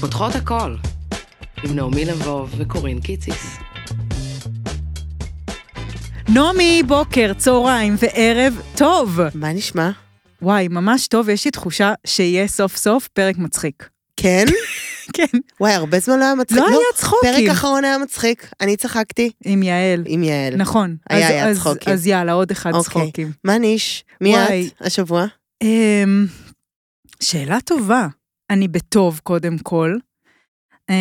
פותחות הכל, עם נעמי לבוב וקורין קיציס. נעמי, בוקר, צהריים וערב טוב. מה נשמע? וואי, ממש טוב, יש לי תחושה שיהיה סוף סוף פרק מצחיק. כן? כן. וואי, הרבה זמן לא היה מצחיק. לא היה צחוקים. פרק אחרון היה מצחיק, אני צחקתי. עם יעל. עם יעל. נכון. היה, אז- היה אז- צחוקים. אז יאללה, עוד אחד אוקיי. צחוקים. מה ניש? מי וואי. את השבוע? אמ, שאלה טובה. אני בטוב, קודם כל. אמ,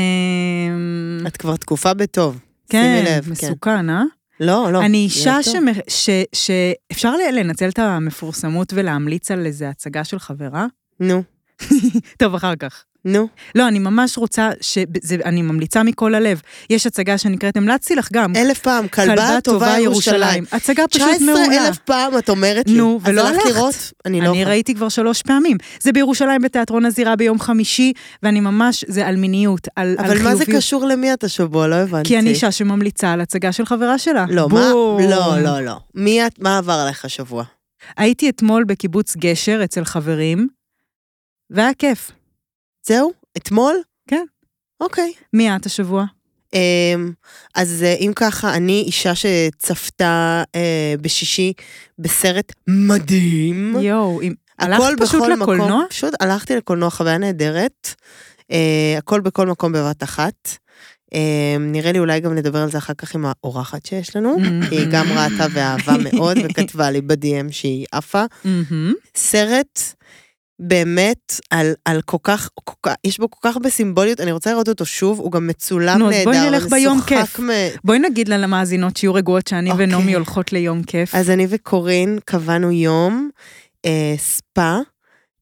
את כבר תקופה בטוב. כן, שימי לב. כן. מסוכן, אה? לא, לא. אני אישה. שמ- ש- שאפשר ל- לנצל את המפורסמות ולהמליץ על איזה הצגה של חברה? נו, טוב, אחר כך. נו. לא, אני ממש רוצה, שזה, אני ממליצה מכל הלב. יש הצגה שנקראת, המלצתי לך גם, אלף פעם, כלבה טובה ירושלים. הצגה פשוט 19 מעולה. אלף פעם את אומרת לי. נו, ולא אז הלכת הלכת. לראות? אני לא אני יכולה. ראיתי כבר שלוש פעמים. זה בירושלים בתיאטרון הזירה ביום חמישי, ואני ממש, זה על מיניות, על, על אבל חיוביות. מה זה קשור למי את השבוע? לא הבנתי. כי אני אישה שממליצה על הצגה של חברה שלה. לא, מה? בום. לא, לא, לא. מי את, מה עבר עליך השבוע? הייתי אתמול בקיבוץ גשר אצל חברים, והיה כיף. זהו? אתמול? כן. אוקיי. מי את השבוע? אמ, אז אה, אם ככה, אני אישה שצפתה אה, בשישי בסרט מדהים. יואו, אם- הלכת פשוט בכל לקולנוע? מקום. פשוט הלכתי לקולנוע, חוויה נהדרת. אה, הכל בכל מקום בבת אחת. אה, נראה לי אולי גם נדבר על זה אחר כך עם האורחת שיש לנו, היא גם ראתה ואהבה מאוד וכתבה לי ב-DM שהיא עפה. סרט באמת על, על כל כך, כל כך, יש בו כל כך הרבה סימבוליות, אני רוצה לראות אותו שוב, הוא גם מצולם נו, נהדר. בואי נלך ביום כיף. מ... בואי נגיד למאזינות שיהיו רגועות שאני אוקיי. ונעמי הולכות ליום כיף. אז אני וקורין קבענו יום, אה, ספא,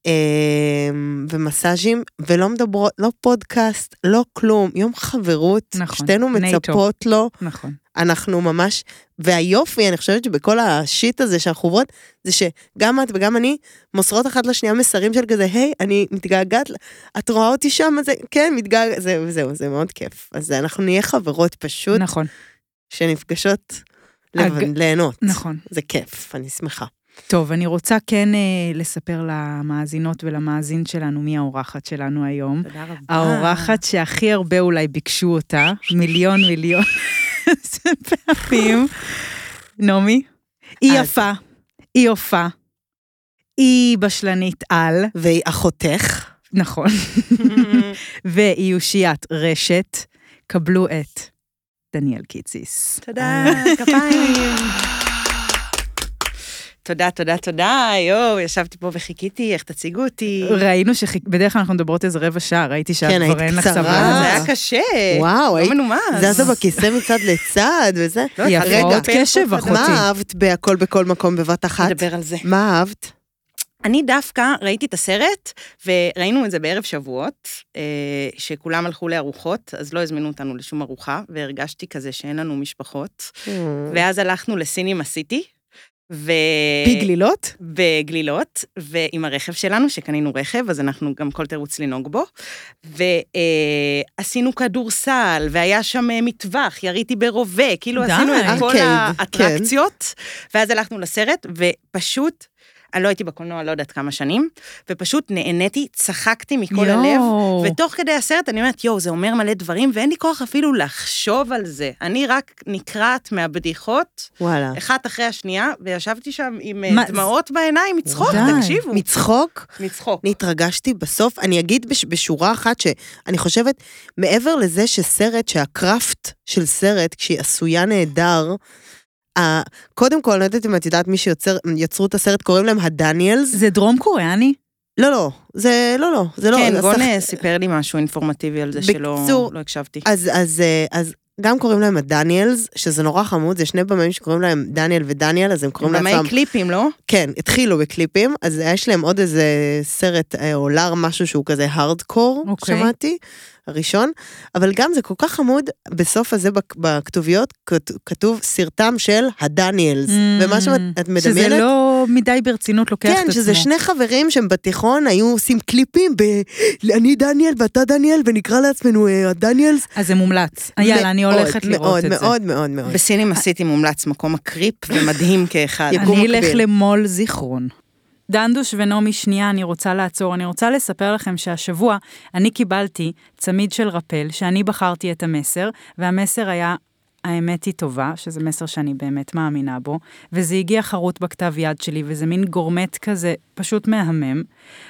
אה, ומסאז'ים, ולא מדברות, לא פודקאסט, לא כלום, יום חברות, נכון, שתינו נייטו. מצפות לו, נכון. אנחנו ממש, והיופי, אני חושבת שבכל ה-shit הזה שאנחנו עוברות, זה שגם את וגם אני מוסרות אחת לשנייה מסרים של כזה, היי, אני מתגעגעת, את רואה אותי שם, זה, כן, מתגעגעת, זהו, זהו, זה מאוד כיף. אז אנחנו נהיה חברות פשוט, נכון, שנפגשות אג- ליהנות. נכון. זה כיף, אני שמחה. טוב, אני רוצה כן אה, לספר למאזינות ולמאזין שלנו מי האורחת שלנו היום. תודה רבה. האורחת שהכי הרבה אולי ביקשו אותה, מיליון מיליון פעמים. נעמי, היא יפה, היא יפה, היא בשלנית על, והיא אחותך. נכון, והיא אושיית רשת. קבלו את דניאל קיציס. תודה, כפיים. תודה, תודה, תודה, יואו, ישבתי פה וחיכיתי, איך תציגו אותי. ראינו שבדרך כלל אנחנו מדברות איזה רבע שעה, ראיתי שאת כן, כבר היית אין לך קצרה. סבלנות. זה היה קשה. וואו, לא היית מנומס. זזה בכיסא מצד לצד וזה. לא, היא התחלתי הפרעות קשב, אחותי. מה אהבת בהכל בכל מקום בבת אחת? נדבר על זה. מה אהבת? אני דווקא ראיתי את הסרט, וראינו את זה בערב שבועות, אה, שכולם הלכו לארוחות, אז לא הזמינו אותנו לשום ארוחה, והרגשתי כזה שאין לנו משפחות. ואז הלכנו לסינימה סיטי, ו... פי-גלילות? בגלילות, ועם הרכב שלנו, שקנינו רכב, אז אנחנו גם כל תירוץ לנהוג בו. ועשינו כדורסל, והיה שם אה, מטווח, יריתי ברובה, כאילו די. עשינו את כל ארקייד, האטרקציות, ואז הלכנו לסרט, ופשוט, אני לא הייתי בקולנוע לא יודעת כמה שנים, ופשוט נהניתי, צחקתי מכל הלב, יואו. ותוך כדי הסרט אני אומרת, יואו, זה אומר מלא דברים, ואין לי כוח אפילו לחשוב על זה. אני רק נקרעת מהבדיחות, וואלה. אחת אחרי השנייה, וישבתי שם עם אה, מה, דמעות בעיניים, מצחוק, די. תקשיבו. מצחוק? מצחוק. אני התרגשתי בסוף, אני אגיד בש, בשורה אחת שאני חושבת, מעבר לזה שסרט, שהקראפט של סרט, כשהיא עשויה נהדר, קודם כל, אני לא יודעת אם את יודעת מי שיצרו את הסרט, קוראים להם הדניאלס. זה דרום קוריאני? לא, לא, זה לא, לא, זה לא. כן, שח- אה, סיפר לי משהו אינפורמטיבי על זה שלא בקיצור, לא הקשבתי. אז, אז, אה, אז גם קוראים להם הדניאלס, שזה נורא חמוד, זה שני במאים שקוראים להם דניאל ודניאל, אז הם קוראים לעצמם... במאי קליפים, לא? כן, התחילו בקליפים, אז יש להם עוד איזה סרט אה, או לאר משהו שהוא כזה הארדקור, אוקיי. שמעתי, הראשון, אבל גם זה כל כך חמוד, בסוף הזה בכ- בכתוביות כת- כתוב סרטם של הדניאלס, ומה שאת את מדמיינת... שזה לא מדי ברצינות לוקח את כן, עצמו. שזה שני חברים שהם בתיכון היו עושים קליפים ב... אני דניאל ואתה דניאל ונקרא לעצמנו אה, הדניאלס. אז זה מומלץ. יאללה, אני מאוד, הולכת לראות מאוד, את זה. מאוד מאוד מאוד. בסינים עשיתי מומלץ, מקום הקריפ ומדהים כאחד. אני אלך. למו"ל זיכרון. דנדוש ונעמי, שנייה, אני רוצה לעצור. אני רוצה לספר לכם שהשבוע אני קיבלתי צמיד של רפל, שאני בחרתי את המסר, והמסר היה האמת היא טובה, שזה מסר שאני באמת מאמינה בו, וזה הגיע חרוט בכתב יד שלי, וזה מין גורמט כזה פשוט מהמם.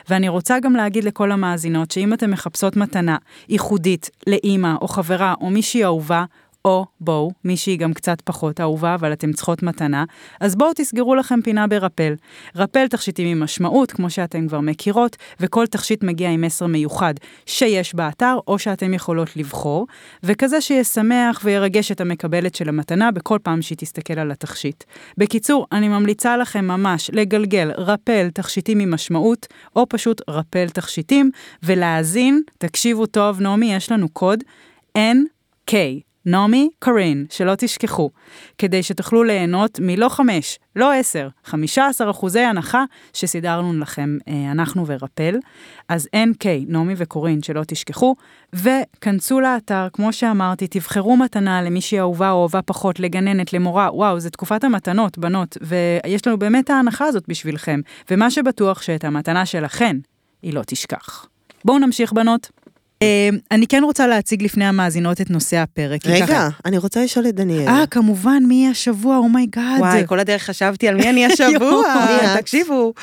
ואני רוצה גם להגיד לכל המאזינות, שאם אתן מחפשות מתנה ייחודית לאימא או חברה או מישהי אהובה, או בואו, מישהי גם קצת פחות אהובה, אבל אתן צריכות מתנה, אז בואו תסגרו לכם פינה ברפל. רפל תכשיטים עם משמעות, כמו שאתן כבר מכירות, וכל תכשיט מגיע עם מסר מיוחד שיש באתר, או שאתן יכולות לבחור, וכזה שישמח וירגש את המקבלת של המתנה בכל פעם שהיא תסתכל על התכשיט. בקיצור, אני ממליצה לכם ממש לגלגל רפל תכשיטים עם משמעות, או פשוט רפל תכשיטים, ולהאזין, תקשיבו טוב, נעמי, יש לנו קוד NK. נעמי קורין, שלא תשכחו, כדי שתוכלו ליהנות מלא חמש, לא עשר, חמישה עשר אחוזי הנחה שסידרנו לכם, אה, אנחנו ורפל. אז NK, נעמי וקורין, שלא תשכחו, וכנסו לאתר, כמו שאמרתי, תבחרו מתנה למישהי אהובה או אהובה פחות, לגננת, למורה, וואו, זה תקופת המתנות, בנות, ויש לנו באמת ההנחה הזאת בשבילכם, ומה שבטוח שאת המתנה שלכן, היא לא תשכח. בואו נמשיך, בנות. אה, אני כן רוצה להציג לפני המאזינות את נושא הפרק. רגע, ככה- אני רוצה לשאול את דניאל. אה, כמובן, מי יהיה השבוע? oh my god. וואי, כל הדרך חשבתי על מי אני השבוע? תקשיבו.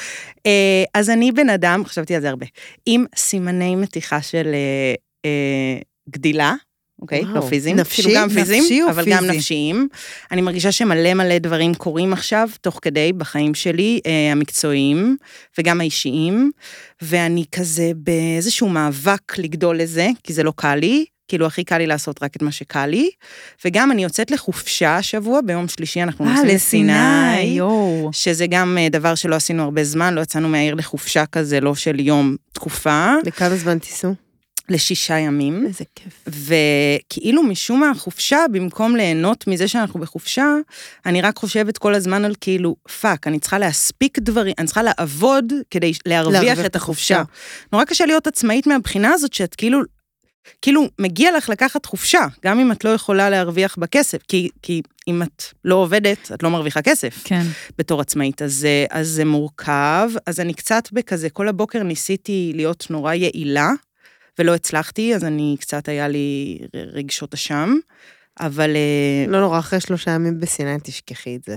אה, אז אני בן אדם, חשבתי על זה הרבה, עם סימני מתיחה של אה, אה, גדילה. אוקיי, וואו. לא פיזיים, נפשי? כאילו גם פיזיים, נפשי אבל גם פיזי? נפשיים. אני מרגישה שמלא מלא דברים קורים עכשיו, תוך כדי, בחיים שלי, אה, המקצועיים וגם האישיים, ואני כזה באיזשהו מאבק לגדול לזה, כי זה לא קל לי, כאילו הכי קל לי לעשות רק את מה שקל לי, וגם אני יוצאת לחופשה השבוע, ביום שלישי אנחנו אה, נוסעים לסיני. יואו. שזה גם אה, דבר שלא עשינו הרבה זמן, לא יצאנו מהעיר לחופשה כזה, לא של יום, תקופה, לכמה זמן תיסעו? לשישה ימים. איזה כיף. וכאילו משום מה החופשה, במקום ליהנות מזה שאנחנו בחופשה, אני רק חושבת כל הזמן על כאילו, fuck, אני צריכה להספיק דברים, אני צריכה לעבוד כדי להרוויח את החופשה. החופשה. נורא קשה להיות עצמאית מהבחינה הזאת, שאת כאילו, כאילו, מגיע לך לקחת חופשה, גם אם את לא יכולה להרוויח בכסף, כי, כי אם את לא עובדת, את לא מרוויחה כסף. כן. בתור עצמאית, אז, אז זה מורכב, אז אני קצת בכזה, כל הבוקר ניסיתי להיות נורא יעילה, ולא הצלחתי, אז אני קצת היה לי רגשות אשם, אבל אה, לא נורא, אחרי שלושה ימים בסיני תשכחי את זה.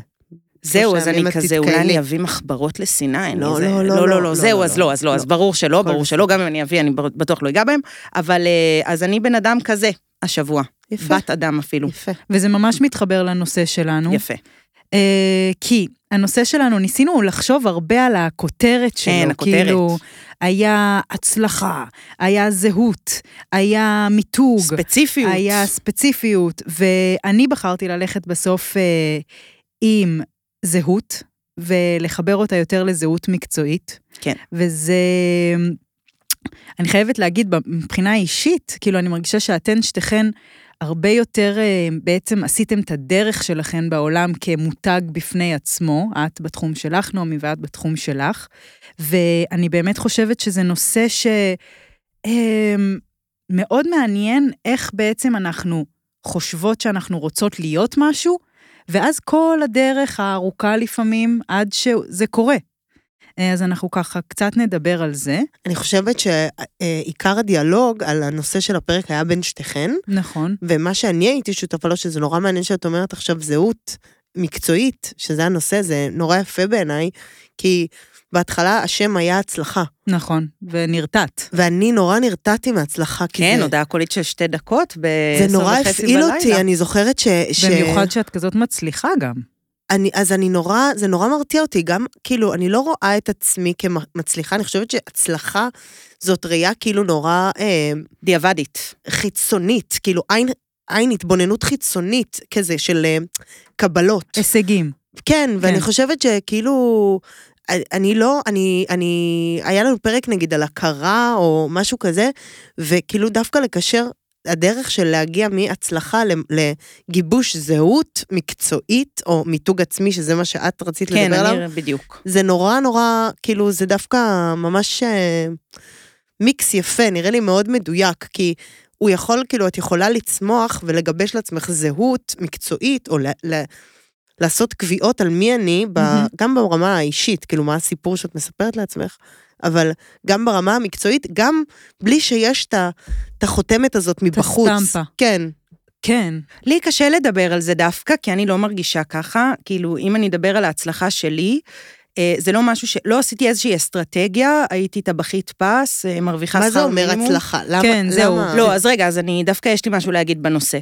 זהו, אז אני כזה, אולי. אני אביא מחברות לסיני. אני לא, זה- לא, לא, לא, לא, לא, לא, לא, זהו, לא, אז לא, אז לא, אז לא. ברור שלא, ברור שלא, גם אם אני אביא, אני בטוח לא אגע בהם, אבל אה, אז אני בן אדם כזה, השבוע. יפה. בת אדם אפילו. יפה. וזה ממש מתחבר לנושא שלנו. יפה. אה, כי הנושא שלנו, ניסינו לחשוב הרבה על הכותרת שלו. כן, הכותרת. כאילו, היה הצלחה, היה זהות, היה מיתוג. ספציפיות. היה ספציפיות, ואני בחרתי ללכת בסוף אה, עם זהות, ולחבר אותה יותר לזהות מקצועית. כן. וזה... אני חייבת להגיד, מבחינה אישית, כאילו, אני מרגישה שאתן שתיכן הרבה יותר, אה, בעצם עשיתם את הדרך שלכן בעולם כמותג בפני עצמו, את בתחום שלך, נעמי, ואת בתחום שלך, ואני באמת חושבת שזה נושא ש... אה, מאוד מעניין איך בעצם אנחנו חושבות שאנחנו רוצות להיות משהו, ואז כל הדרך הארוכה לפעמים עד שזה קורה. אה, אז אנחנו ככה קצת נדבר על זה. אני חושבת שעיקר הדיאלוג על הנושא של הפרק היה בין שתיכן, נכון. ומה שאני הייתי שותפה לו, שזה נורא מעניין שאת אומרת עכשיו זהות מקצועית, שזה הנושא, זה נורא יפה בעיניי, כי בהתחלה השם היה הצלחה, נכון, ונרתעת. ואני נורא נרתעתי מהצלחה, כי כן, זה, הודעה קולית של שתי דקות זה בעשר נורא וחצי הפעיל בלילה. אותי, אני זוכרת ש... ש... במיוחד שאת כזאת מצליחה גם. אני, אז אני נורא, זה נורא מרתיע אותי, גם כאילו, אני לא רואה את עצמי כמצליחה, אני חושבת שהצלחה זאת ראייה כאילו נורא אה, דיעבדית. חיצונית, כאילו עין, עין התבוננות חיצונית כזה של אה, קבלות. הישגים. כן, ואני כן. חושבת שכאילו, אני לא, אני, אני, היה לנו פרק נגיד על הכרה או משהו כזה, וכאילו דווקא לקשר, הדרך של להגיע מהצלחה לגיבוש זהות מקצועית, או מיתוג עצמי, שזה מה שאת רצית כן, לדבר עליו, אני בדיוק. זה נורא נורא, כאילו, זה דווקא ממש אה, מיקס יפה, נראה לי מאוד מדויק, כי הוא יכול, כאילו, את יכולה לצמוח ולגבש לעצמך זהות מקצועית, או ל, ל, לעשות קביעות על מי אני, ב, מהמם. גם ברמה האישית, כאילו מה הסיפור שאת מספרת לעצמך, אבל גם ברמה המקצועית, גם בלי שיש את את החותמת הזאת מבחוץ. הסטמפה. כן. כן. לי קשה לדבר על זה דווקא, כי אני לא מרגישה ככה. כאילו, אם אני אדבר על ההצלחה שלי, זה לא משהו ש... לא עשיתי איזושהי אסטרטגיה, הייתי טבחית פס, אה, מרוויחה שכר מה זה אומר מינימום. הצלחה? למה? כן, זהו. למה? לא, אז רגע, אז אני, דווקא יש לי משהו להגיד בנושא.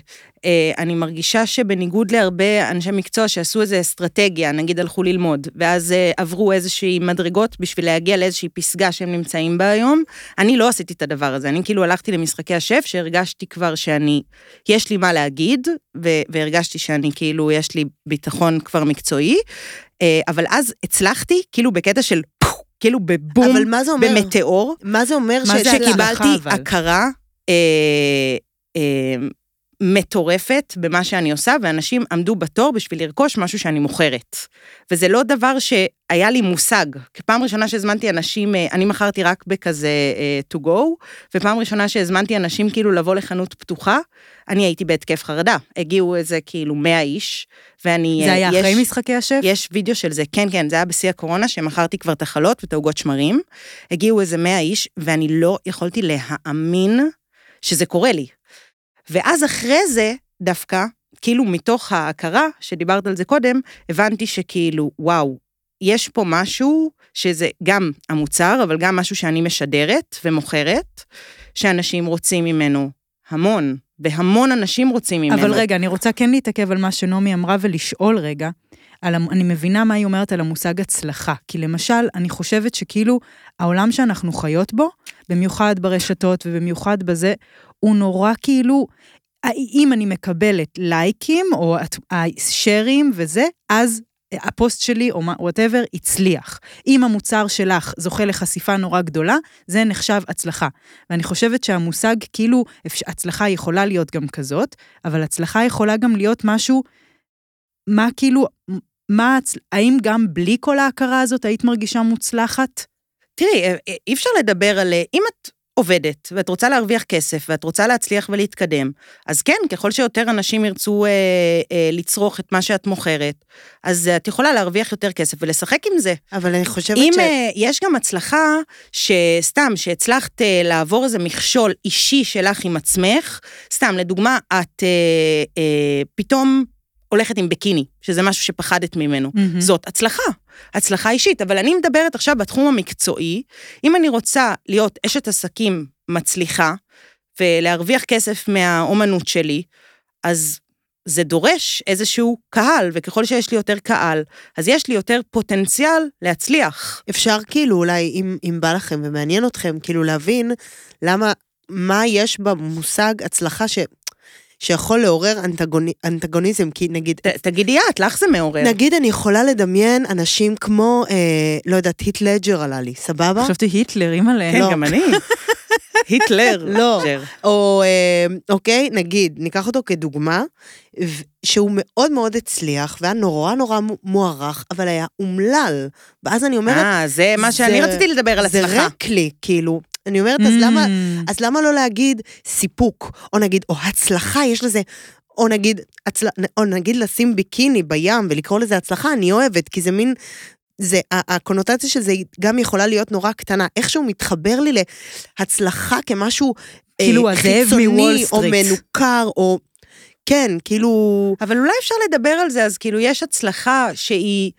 אה, אני מרגישה שבניגוד להרבה אנשי מקצוע שעשו איזו אסטרטגיה, נגיד הלכו ללמוד, ואז אה, עברו איזושהי מדרגות בשביל להגיע לאיזושהי פסגה שהם נמצאים בה היום, אני לא עשיתי את הדבר הזה. אני כאילו הלכתי למשחקי השף, שהרגשתי כבר שאני, יש לי מה להגיד, ו- והרגשתי שאני כאילו, יש לי ביטחון כבר מקצועי, אה, אבל אז הצלחתי, כאילו בקטע של פו, כאילו בבום, אבל מה זה אומר? במטאור. מה זה אומר מה? שקיבלתי. הכרה אה, אה, מטורפת במה שאני עושה, ואנשים עמדו בתור בשביל לרכוש משהו שאני מוכרת. וזה לא דבר שהיה לי מושג. פעם ראשונה שהזמנתי אנשים, אה, אני מכרתי רק בכזה אה, to go, ופעם ראשונה שהזמנתי אנשים כאילו לבוא לחנות פתוחה, אני הייתי בהתקף חרדה. הגיעו איזה כאילו 100 איש, ואני... זה אה, היה יש- אחרי משחקי השף? יש וידאו של זה, כן, כן, זה היה בשיא הקורונה, שמכרתי כבר את החלות ואת העוגות שמרים. הגיעו איזה 100 איש, ואני לא יכולתי להאמין שזה קורה לי. ואז אחרי זה, דווקא, כאילו מתוך ההכרה, שדיברת על זה קודם, הבנתי שכאילו, וואו, יש פה משהו שזה גם המוצר, אבל גם משהו שאני משדרת ומוכרת, שאנשים רוצים ממנו המון, והמון אנשים רוצים ממנו. אבל רגע, אני רוצה כן להתעכב על מה שנעמי אמרה ולשאול רגע. על, אני מבינה מה היא אומרת על המושג הצלחה. כי למשל, אני חושבת שכאילו העולם שאנחנו חיות בו, במיוחד ברשתות ובמיוחד בזה, הוא נורא כאילו, אם אני מקבלת לייקים או שרים וזה, אז הפוסט שלי או whatever הצליח. אם המוצר שלך זוכה לחשיפה נורא גדולה, זה נחשב הצלחה. ואני חושבת שהמושג, כאילו, הצלחה יכולה להיות גם כזאת, אבל הצלחה יכולה גם להיות משהו, מה כאילו, מה, האם גם בלי כל ההכרה הזאת היית מרגישה מוצלחת? תראי, אה, אה, אי אפשר לדבר על... אה, אם את עובדת, ואת רוצה להרוויח כסף, ואת רוצה להצליח ולהתקדם, אז כן, ככל שיותר אנשים ירצו אה, אה, לצרוך את מה שאת מוכרת, אז את יכולה להרוויח יותר כסף ולשחק עם זה. אבל אני חושבת אם ש... אה, יש גם הצלחה, שסתם, שהצלחת אה, לעבור איזה מכשול אישי שלך עם עצמך, סתם, לדוגמה, את אה, אה, פתאום הולכת עם בקיני, שזה משהו שפחדת ממנו. מהמם. זאת הצלחה, הצלחה אישית, אבל אני מדברת עכשיו בתחום המקצועי, אם אני רוצה להיות אשת עסקים מצליחה, ולהרוויח כסף מהאומנות שלי, אז זה דורש איזשהו קהל, וככל שיש לי יותר קהל, אז יש לי יותר פוטנציאל להצליח. אפשר כאילו אולי, אם, אם בא לכם ומעניין אתכם, כאילו להבין למה, מה יש במושג הצלחה ש, שיכול לעורר אנטגוני, אנטגוניזם, כי נגיד, ת, תגידי את, לך זה מעורר. נגיד אני יכולה לדמיין אנשים כמו, אה, לא יודעת, היט לג'ר עלה לי, סבבה? חשבתי היטלר, אימא'לה. כן, לא. גם אני. היטלר. לא. או, אה, אוקיי, נגיד, ניקח אותו כדוגמה, שהוא מאוד מאוד הצליח, והיה נורא נורא מו- מוערך, אבל היה אומלל. ואז אני אומרת, אה, זה מה שאני זה- רציתי לדבר על זה הצלחה. ריק לי, כאילו. אני אומרת, אז למה, Mm. אז למה לא להגיד סיפוק, או נגיד, או הצלחה, יש לזה, או נגיד, הצל... או נגיד לשים ביקיני בים ולקרוא לזה הצלחה, אני אוהבת, כי זה מין, זה, הקונוטציה של זה גם יכולה להיות נורא קטנה. איכשהו מתחבר לי להצלחה כמשהו כאילו אה, חיצוני, או. מנוכר, או... כן, כאילו... אבל אולי אפשר לדבר על זה, אז כאילו יש הצלחה שהיא...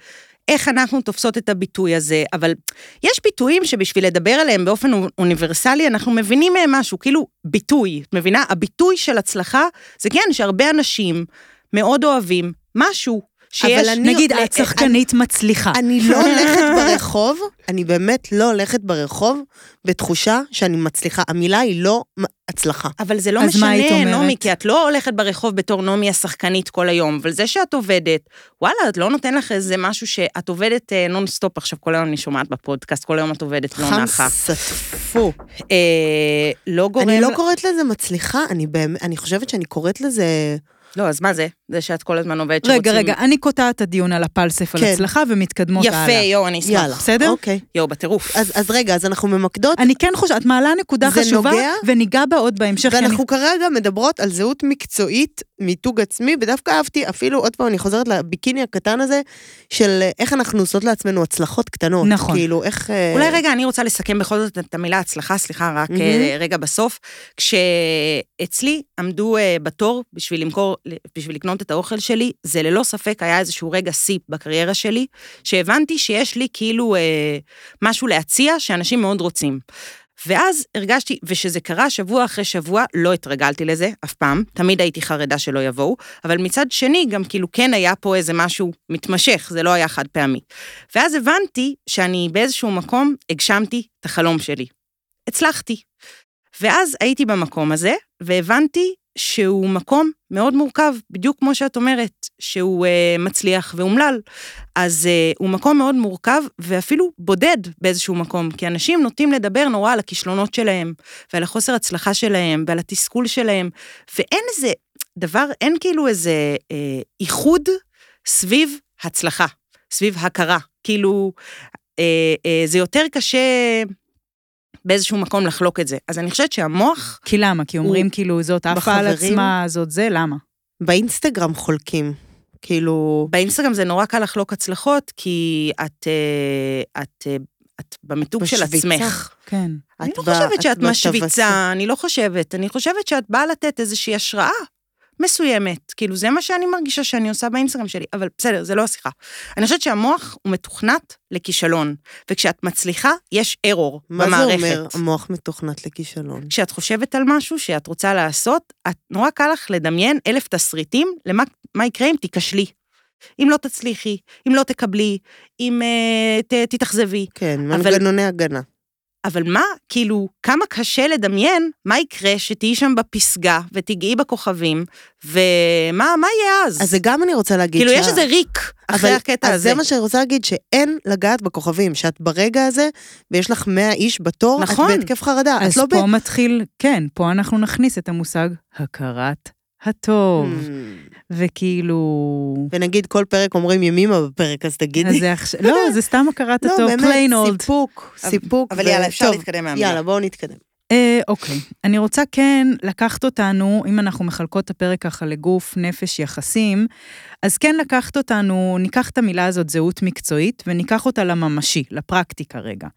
איך אנחנו תופסות את הביטוי הזה, אבל יש ביטויים שבשביל לדבר עליהם באופן אוניברסלי, אנחנו מבינים מהם משהו, כאילו ביטוי, את מבינה? הביטוי של הצלחה זה כן שהרבה אנשים מאוד אוהבים משהו שיש... אבל אני- נגיד, אני- את שחקנית מצליחה. אני לא הולכת ברחוב, אני באמת לא הולכת ברחוב בתחושה שאני מצליחה. המילה היא לא הצלחה. אבל זה לא משנה? נעמי, כי את לא הולכת ברחוב בתור נעמי השחקנית כל היום, אבל זה שאת עובדת, וואלה, את לא נותן לך איזה משהו שאת עובדת אה, נונסטופ עכשיו, כל היום אני שומעת בפודקאסט, כל היום את עובדת לא נחה. סטפו. אה, לא גורם... אני לא קוראת לזה מצליחה, אני באמת, אני חושבת שאני קוראת לזה לא, אז מה זה? זה שאת כל הזמן עובדת רגע, שרוצים- רגע, אני קוטעת את הדיון על הפלסף על כן. הצלחה ומתקדמות יפה, הלאה. יואו, אני אשמח. יאללה. בסדר? אוקיי. יואו, בטירוף. אז, אז רגע, אז אנחנו ממקדות, אני כן חושבת, את מעלה נקודה חשובה? וניגע בה עוד בהמשך. ואנחנו כרגע מדברות על זהות מקצועית, מיתוג עצמי, ודווקא אהבתי, אפילו, עוד פעם, אני חוזרת לביקיני הקטן הזה, של איך אנחנו עושות לעצמנו הצלחות קטנות. נכון. כאילו, איך... אה, אולי רגע, אני רוצה לסכם בכל זאת את המילה הצלחה, סליחה, רק. אה, רגע בסוף. כשאצלי עמדו אה, בתור בשביל למכור, בשביל לקנות את האוכל שלי, זה ללא ספק היה איזשהו רגע שיא בקריירה שלי, שהבנתי שיש לי כאילו אה, משהו להציע שאנשים מאוד רוצים. ואז הרגשתי, ושזה קרה שבוע אחרי שבוע, לא התרגלתי לזה אף פעם, תמיד הייתי חרדה שלא יבואו, אבל מצד שני, גם כאילו כן היה פה איזה משהו מתמשך, זה לא היה חד פעמי. ואז הבנתי שאני באיזשהו מקום הגשמתי את החלום שלי. הצלחתי. ואז הייתי במקום הזה, והבנתי שהוא מקום מאוד מורכב, בדיוק כמו שאת אומרת, שהוא אה, מצליח ואומלל. אז אה, הוא מקום מאוד מורכב, ואפילו בודד באיזשהו מקום, כי אנשים נוטים לדבר נורא על הכישלונות שלהם, ועל החוסר הצלחה שלהם, ועל התסכול שלהם, ואין איזה דבר, אין כאילו איזה אה, איחוד סביב הצלחה, סביב הכרה. כאילו, אה, אה, זה יותר קשה באיזשהו מקום לחלוק את זה. אז אני חושבת שהמוח, כי למה? כי אומרים הוא- כאילו, זאת עפה על עצמה, זאת זה, למה? באינסטגרם חולקים. כאילו... באינסטגרם זה נורא קל לחלוק הצלחות, כי את, אה, את, אה, את במיתוג של משוויצה. עצמך. כן. אני לא חושבת את שאת. משוויצה, אני לא חושבת. אני חושבת שאת באה לתת איזושהי השראה מסוימת. כאילו, זה מה שאני מרגישה שאני עושה באינסטגרם שלי, אבל בסדר, זה לא השיחה. אני חושבת שהמוח הוא מתוכנת לכישלון, וכשאת מצליחה, יש ארור מה במערכת. זה אומר המוח מתוכנת לכישלון? כשאת חושבת על משהו שאת רוצה לעשות, את נורא קל לך לדמיין אלף תסריטים למה מה יקרה אם תיכשלי. אם לא תצליחי, אם לא תקבלי, אם uh, ת, תתאכזבי. כן, אבל- מנגנוני הגנה. אבל מה, כאילו, כמה קשה לדמיין מה יקרה שתהיי שם בפסגה ותיגעי בכוכבים, ומה מה יהיה אז? אז זה גם אני רוצה להגיד כאילו, שה- יש איזה ריק אחרי אבל- הקטע אז הזה. זה מה שאני רוצה להגיד, שאין לגעת בכוכבים, שאת ברגע הזה, ויש לך 100 איש בתור, נכון. את בהתקף חרדה. אז לא פה מתחיל, כן, פה אנחנו נכניס את המושג הכרת הטוב. Hmm. וכאילו... ונגיד כל פרק אומרים ימימה בפרק, אז תגידי. אז זה עכשיו, לא, זה סתם הכרת לא, הטוב, plain old. סיפוק, סיפוק. אבל יאללה, אפשר להתקדם מהמילה. יאללה, בואו נתקדם. אה, אוקיי. אני רוצה כן לקחת אותנו, אם אנחנו מחלקות את הפרק ככה לגוף, נפש, יחסים, אז כן לקחת אותנו, ניקח את המילה הזאת, זהות מקצועית, וניקח אותה לממשי, לפרקטיקה רגע.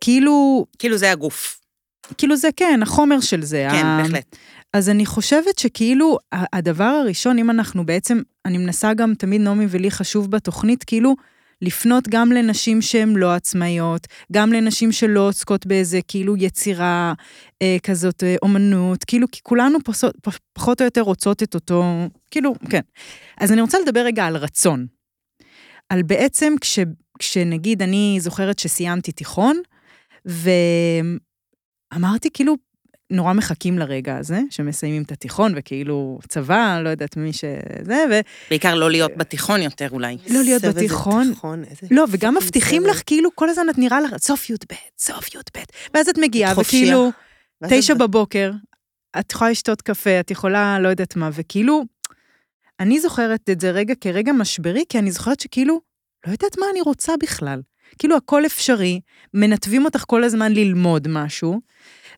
כאילו, כאילו, זה הגוף. כאילו זה כן, החומר של זה. כן, ה- בהחלט. אז אני חושבת שכאילו, הדבר הראשון, אם אנחנו בעצם, אני מנסה גם, תמיד נעמי ולי חשוב בתוכנית, כאילו, לפנות גם לנשים שהן לא עצמאיות, גם לנשים שלא עוסקות באיזה כאילו יצירה אה, כזאת, אה, אומנות, כאילו, כי כולנו פסות, פ, פחות או יותר רוצות את אותו, כאילו, כן. אז אני רוצה לדבר רגע על רצון. על בעצם, כש, כשנגיד, אני זוכרת שסיימתי תיכון, ואמרתי, כאילו, נורא מחכים לרגע הזה, שמסיימים את התיכון, וכאילו צבא, לא יודעת מי שזה, ו... בעיקר לא להיות בתיכון יותר אולי. לא להיות בתיכון. תיכון, איזה- לא, וגם מבטיחים. לך, כאילו, כל הזמן את נראה לך, סוף י"ב, סוף י"ב. ואז את מגיעה. וכאילו, תשע בבוקר, את יכולה לשתות קפה, את יכולה לא יודעת מה, וכאילו, אני זוכרת את זה רגע כרגע משברי, כי אני זוכרת שכאילו, לא יודעת מה אני רוצה בכלל. כאילו, הכל אפשרי, מנתבים אותך כל הזמן ללמוד משהו,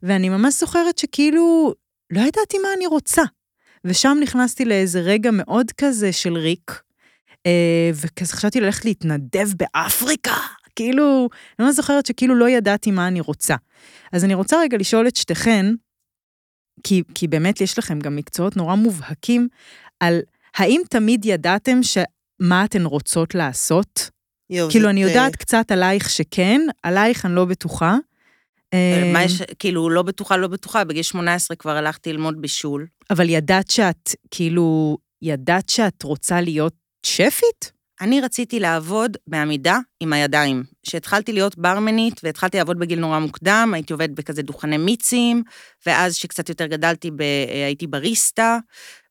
ואני ממש זוכרת שכאילו, לא ידעתי מה אני רוצה. ושם נכנסתי לאיזה רגע מאוד כזה של ריק, אה, וכזה חשבתי ללכת להתנדב באפריקה, כאילו, אני ממש זוכרת שכאילו לא ידעתי מה אני רוצה. אז אני רוצה רגע לשאול את שתיכן, כי, כי באמת יש לכם גם מקצועות נורא מובהקים, על האם תמיד ידעתם שמה אתן רוצות לעשות? יואו, כאילו, זאת, אני אה, יודעת קצת עלייך שכן, עלייך אני לא בטוחה. אה, מה יש, כאילו, לא בטוחה, לא בטוחה, בגיל 18 כבר הלכתי ללמוד בישול. אבל ידעת שאת, כאילו, ידעת שאת רוצה להיות שפית? אני רציתי לעבוד בעמידה עם הידיים. כשהתחלתי להיות ברמנית והתחלתי לעבוד בגיל נורא מוקדם, הייתי עובדת בכזה דוכני מיצים, ואז שקצת יותר גדלתי, ב... הייתי בריסטה,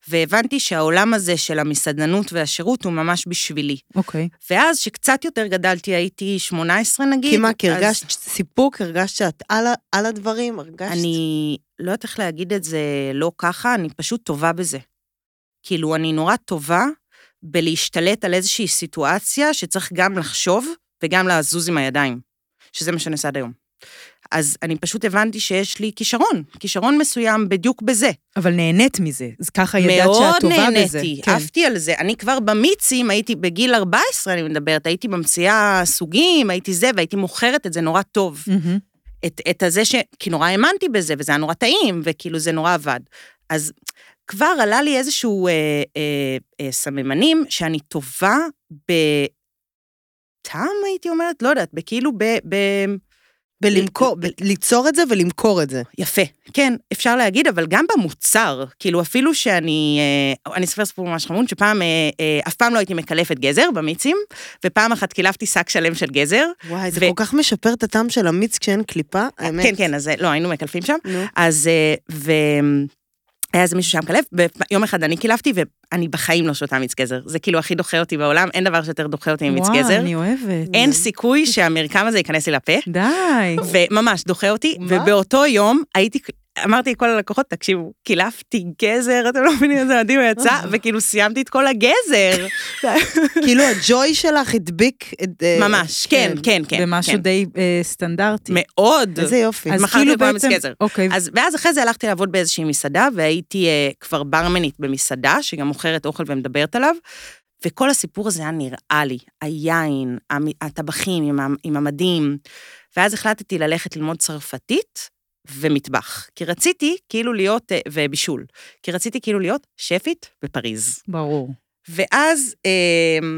והבנתי שהעולם הזה של המסעדנות והשירות הוא ממש בשבילי. אוקיי. ואז שקצת יותר גדלתי, הייתי 18 נגיד. כי מה, כי אז הרגשת סיפוק, הרגשת שאת על על הדברים, הרגשת... אני לא יודעת איך להגיד את זה לא ככה, אני פשוט טובה בזה. כאילו, אני נורא טובה בלהשתלט על איזושהי סיטואציה שצריך גם לחשוב וגם לזוז עם הידיים, שזה מה שאני עושה עד היום. אז אני פשוט הבנתי שיש לי כישרון, כישרון מסוים בדיוק בזה. אבל נהנית מזה, אז ככה ידעת שאת טובה מאוד בזה. נהניתי, כן. עפתי על זה. אני כבר במיצים, הייתי בגיל 14, אני מדברת, הייתי ממציאה סוגים, הייתי זה, והייתי מוכרת את זה נורא טוב. מהמם. את, את הזה ש... כי נורא האמנתי בזה, וזה היה נורא טעים, וכאילו זה נורא עבד. אז כבר עלה לי איזשהו אה, אה, אה, סממנים שאני טובה בטעם, הייתי אומרת, לא יודעת, בכאילו ב... ב בלמכור, ב- ליצור את זה ולמכור את זה. יפה, כן, אפשר להגיד, אבל גם במוצר, כאילו אפילו שאני, אה, אני אספר סיפור ממש חמוד, שפעם, אה, אה, אף פעם לא הייתי מקלפת גזר במיצים, ופעם אחת קילפתי שק שלם של גזר. וואי, זה ו- כל כך משפר את הטעם של המיץ כשאין קליפה, האמת. כן, כן, אז אה, לא, היינו מקלפים שם. נו. אז, אה, והיה איזה מישהו שהיה מקלף, ויום אחד אני קילפתי, ואני בחיים לא שותה מיץ גזר. זה כאילו הכי דוחה אותי בעולם, אין דבר שיותר דוחה אותי ממיץ וואו, גזר. אני אוהבת. אין סיכוי שהמרקם הזה ייכנס לי לפה. די. וממש דוחה אותי, מה? ובאותו יום הייתי, אמרתי לכל הלקוחות, תקשיבו, קילפתי גזר, אתם לא מבינים איזה מדהים הוא יצא, וכאילו סיימתי את כל הגזר. כאילו הג'וי שלך הדביק את... אה, ממש, כן, כן, כן. במשהו כן. די אה, סטנדרטי. מאוד. איזה יופי. אז כאילו בעצם. אוקיי, אז, ואז אחרי זה הלכתי לעבוד באיזושהי מסעדה, והייתי אה, כבר ברמנית במסעדה, שגם מוכרת אוכל ומדברת עליו, וכל הסיפור הזה היה נראה לי, היין, הטבחים עם המדים, ואז החלטתי ללכת ללמוד צרפתית ומטבח, כי רציתי כאילו להיות, אה, ובישול, כי רציתי כאילו להיות שפית בפריז. ברור. ואז, אה,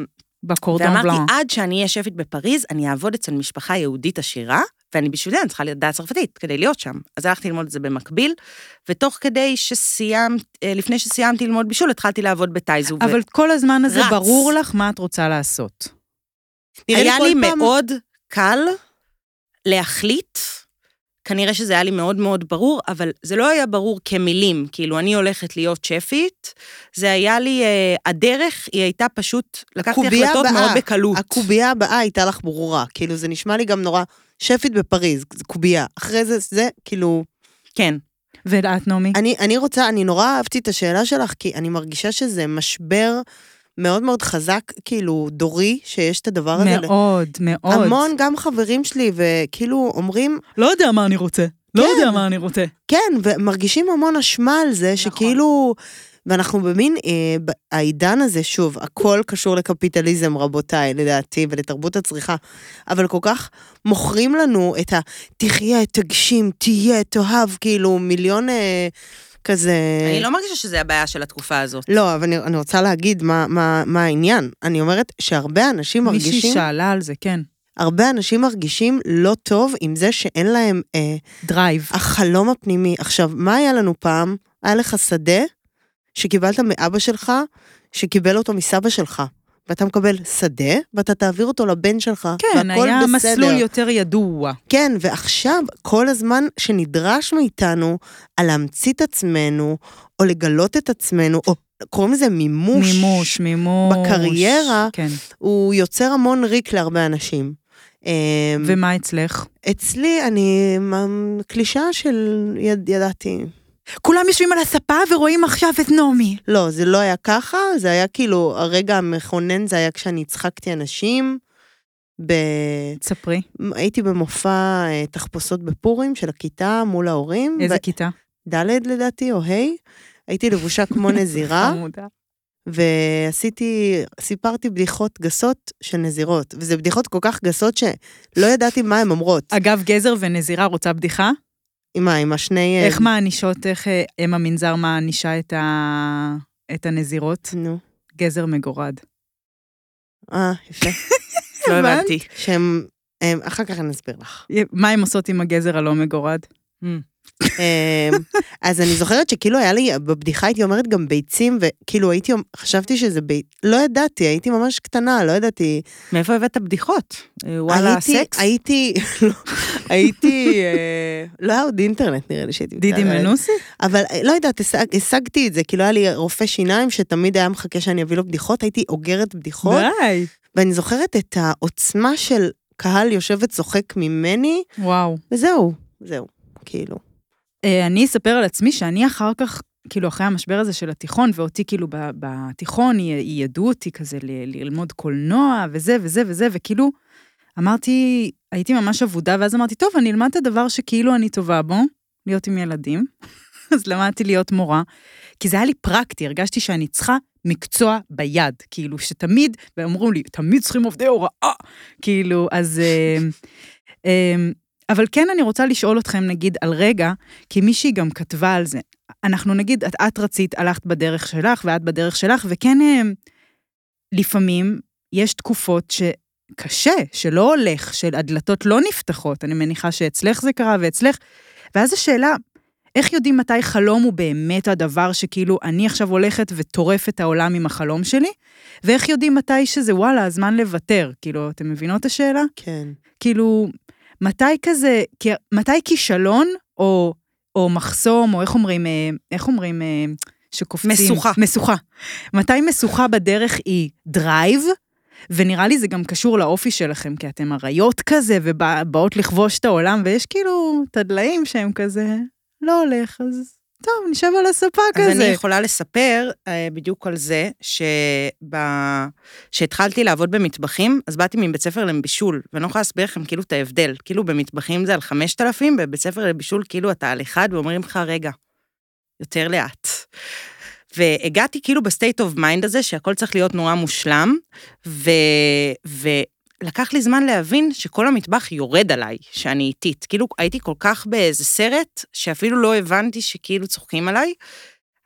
בקורדון ואמרתי, בלאן. עד שאני אהיה שפית בפריז, אני אעבוד אצל משפחה יהודית עשירה, ואני בשביל זה אני צריכה לדעת צרפתית, כדי להיות שם. אז הלכתי ללמוד את זה במקביל, ותוך כדי שסיימת, אה, לפני שסיימתי ללמוד בישול, התחלתי לעבוד בטייזו. ו- אבל כל הזמן הזה רץ. ברור לך מה את רוצה לעשות. נראה היה כל לי פעם- מאוד קל להחליט, כנראה שזה היה לי מאוד מאוד ברור, אבל זה לא היה ברור כמילים, כאילו, אני הולכת להיות שפית, זה היה לי, אה, הדרך, היא הייתה פשוט, לקחתי הקובייה החלטות הבאה. מאוד בקלות. הקובייה הבאה הייתה לך ברורה. כאילו, זה נשמע לי גם נורא שפית בפריז, זה קובייה. אחרי זה, זה, כאילו... כן. ואת, נעמי? אני, אני רוצה, אני נורא אהבתי את השאלה שלך, כי אני מרגישה שזה משבר מאוד מאוד חזק, כאילו, דורי, שיש את הדבר הזה. מאוד, מאוד. המון, גם חברים שלי, וכאילו אומרים, לא יודע מה אני רוצה. לא כן. יודע מה אני רוצה. כן, ומרגישים המון אשמה על זה, נכון. שכאילו... ואנחנו במין, אה, העידן הזה, שוב, הכל קשור לקפיטליזם, רבותיי, לדעתי, ולתרבות הצריכה, אבל כל כך מוכרים לנו את ה... תחיה, תגשים, תהיה, תאהב, כאילו, מיליון אה, כזה... אני לא מרגישה שזה הבעיה של התקופה הזאת. לא, אבל אני, אני רוצה להגיד מה, מה, מה העניין. אני אומרת שהרבה אנשים מישהי מרגישים, שאלה על זה, כן. הרבה אנשים מרגישים לא טוב עם זה שאין להם אה, drive. החלום הפנימי. עכשיו, מה היה לנו פעם? היה לך שדה שקיבלת מאבא שלך, שקיבל אותו מסבא שלך. ואתה מקבל שדה, ואתה תעביר אותו לבן שלך, כן, והכל היה בסדר. מסלול יותר ידוע. כן, ועכשיו, כל הזמן שנדרש מאיתנו על להמציא את עצמנו, או לגלות את עצמנו, או קוראים לזה מימוש, מימוש, מימוש. בקריירה. כן. הוא יוצר המון ריק להרבה אנשים. אמ, ומה אצלך? אצלי, אני, קלישאה של יד, ידעתי. כולם יושבים על הספה ורואים עכשיו את נעמי. לא, זה לא היה ככה, זה היה כאילו, הרגע המכונן זה היה כשאני הצחקתי אנשים. ב... תספרי, הייתי במופע אה, תחפושות בפורים של הכיתה מול ההורים. איזה ו- כיתה? ד' לדעתי, או ה', הייתי לבושה כמו נזירה, חמודה. ועשיתי, סיפרתי בדיחות גסות של נזירות, וזה בדיחות כל כך גסות שלא ידעתי מה הן אומרות. אגב, גזר ונזירה רוצה בדיחה? עם מה, עם השני... אה, איך מענישות, איך אה, אם המנזר מענישה את ה- את הנזירות? נו, גזר מגורד. אה, יפה. לא הבנת? הבנתי. שהם, הם, אחר כך אני אסביר לך. מה הם עושות עם הגזר הלא מגורד? אמ, אז אני זוכרת שכאילו היה לי, בבדיחה הייתי אומרת גם ביצים, וכאילו הייתי, חשבתי שזה בי... לא ידעתי, הייתי ממש קטנה, לא ידעתי. מאיפה הבאת בדיחות? אה, וואלה, הייתי, סקס? הייתי, לא, הייתי, אה, לא היה עוד אינטרנט נראה לי שהייתי. דידי מנוסי? אבל אה, לא יודעת, השג, השגתי את זה, כאילו היה לי רופא שיניים שתמיד היה מחכה שאני אביא לו בדיחות, הייתי אוגרת בדיחות, די. ואני זוכרת את העוצמה של קהל יושב וצוחק ממני, וואו. וזהו, זהו, כאילו. אה, אני אספר על עצמי שאני אחר כך כאילו, אחרי המשבר הזה של התיכון, ואותי כאילו בתיכון, י- ייעדו אותי כזה ללמוד קולנוע, וזה וזה וזה, וכאילו, אמרתי, הייתי ממש אבודה, ואז אמרתי, טוב, אני אלמד את הדבר שכאילו אני טובה בו, להיות עם ילדים. אז למדתי להיות מורה, כי זה היה לי פרקטי, הרגשתי שאני צריכה מקצוע ביד, כאילו, שתמיד, ואמרו לי, תמיד צריכים עובדי הוראה, כאילו, אז... אבל כן, אני רוצה לשאול אתכם, נגיד, על רגע, כי מישהי גם כתבה על זה. אנחנו נגיד, את, את רצית, הלכת בדרך שלך, ואת בדרך שלך, וכן, אה, לפעמים יש תקופות שקשה, שלא הולך, שהדלתות לא נפתחות. אני מניחה שאצלך זה קרה ואצלך. ואז השאלה, איך יודעים מתי חלום הוא באמת הדבר שכאילו אני עכשיו הולכת וטורפת את העולם עם החלום שלי? ואיך יודעים מתי שזה וואלה, הזמן לוותר? כאילו, אתם מבינות את השאלה? כן. כאילו, מתי כזה, מתי כישלון, או, או מחסום, או איך אומרים, אה, איך אומרים, אה, שקופצים? משוכה. משוכה. מתי משוכה בדרך היא drive, ונראה לי זה גם קשור לאופי שלכם, כי אתם אריות כזה, ובאות לכבוש את העולם, ויש כאילו את הדליים שהם כזה, לא הולך, אז טוב, נשב על הספה אז כזה. אני יכולה לספר אה, בדיוק על זה, שהתחלתי לעבוד במטבחים, אז באתי מבית ספר לבישול, ואני לא יכולה להסביר לכם כאילו את ההבדל. כאילו במטבחים זה על 5,000, בבית ספר לבישול כאילו אתה על אחד, ואומרים לך, רגע, יותר לאט. והגעתי כאילו ב state of mind הזה, שהכל צריך להיות נורא מושלם, ו... ולקח לי זמן להבין שכל המטבח יורד עליי, שאני איטית. כאילו הייתי כל כך באיזה סרט, שאפילו לא הבנתי שכאילו צוחקים עליי,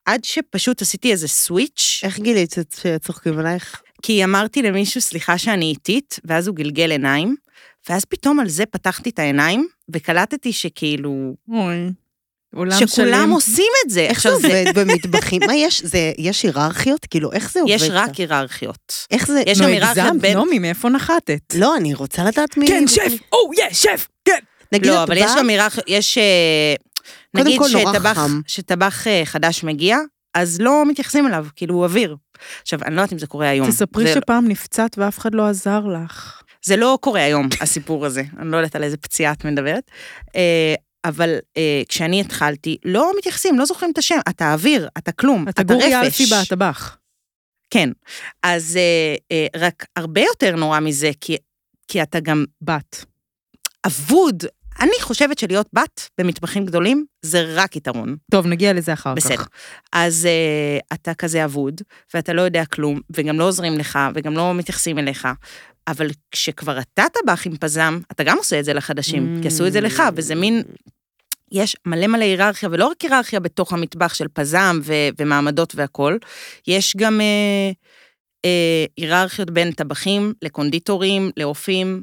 עד שפשוט עשיתי איזה סוויץ', איך גילית שצוחקים עלייך? כי אמרתי למישהו, סליחה שאני איטית, ואז הוא גלגל עיניים, ואז פתאום על זה פתחתי את העיניים, וקלטתי שכאילו, אוי, שכולם שלם. עושים את זה. איך זה עובד במטבחים? מה יש? זה, יש היררכיות? כאילו, איך זה עובד? יש רק? היררכיות. איך זה? יש נו, גם היררכיה הגזמת, בין- נעמי, מאיפה נחתת? לא, אני רוצה לדעת מי... כן, שף, או, יא, שף, כן. נגיד לא, אבל יש גם היררכיה, יש... אה, נגיד שטבח, אה, חדש מגיע, אז לא מתייחסים אליו, כאילו הוא אוויר. עכשיו, אני לא יודעת אם זה קורה היום. תספרי זה, שפעם נפצעת ואף אחד לא עזר לך. זה לא קורה היום, הסיפור הזה. אני לא יודעת על איזה פציעה את מדברת. אבל אה, כשאני התחלתי, לא מתייחסים, לא זוכרים את השם. אתה אוויר, אתה כלום, אתה אתה גורי רפש. אלפי בטבח. כן. אז אה, אה, רק הרבה יותר נורא מזה, כי, כי אתה גם בת. אבוד. אני חושבת שלהיות בת במטבחים גדולים זה רק יתרון. טוב, נגיע לזה אחר כך. בסדר. אז uh, אתה כזה אבוד, ואתה לא יודע כלום, וגם לא עוזרים לך, וגם לא מתייחסים אליך. אבל כשכבר אתה טבח עם פזם, אתה גם עושה את זה לחדשים, כי עשו את זה לך, וזה מין... יש מלא מלא היררכיה, ולא רק היררכיה בתוך המטבח של פזם ו- ומעמדות והכול, יש גם אה, אה, היררכיות בין טבחים לקונדיטורים, לאופים,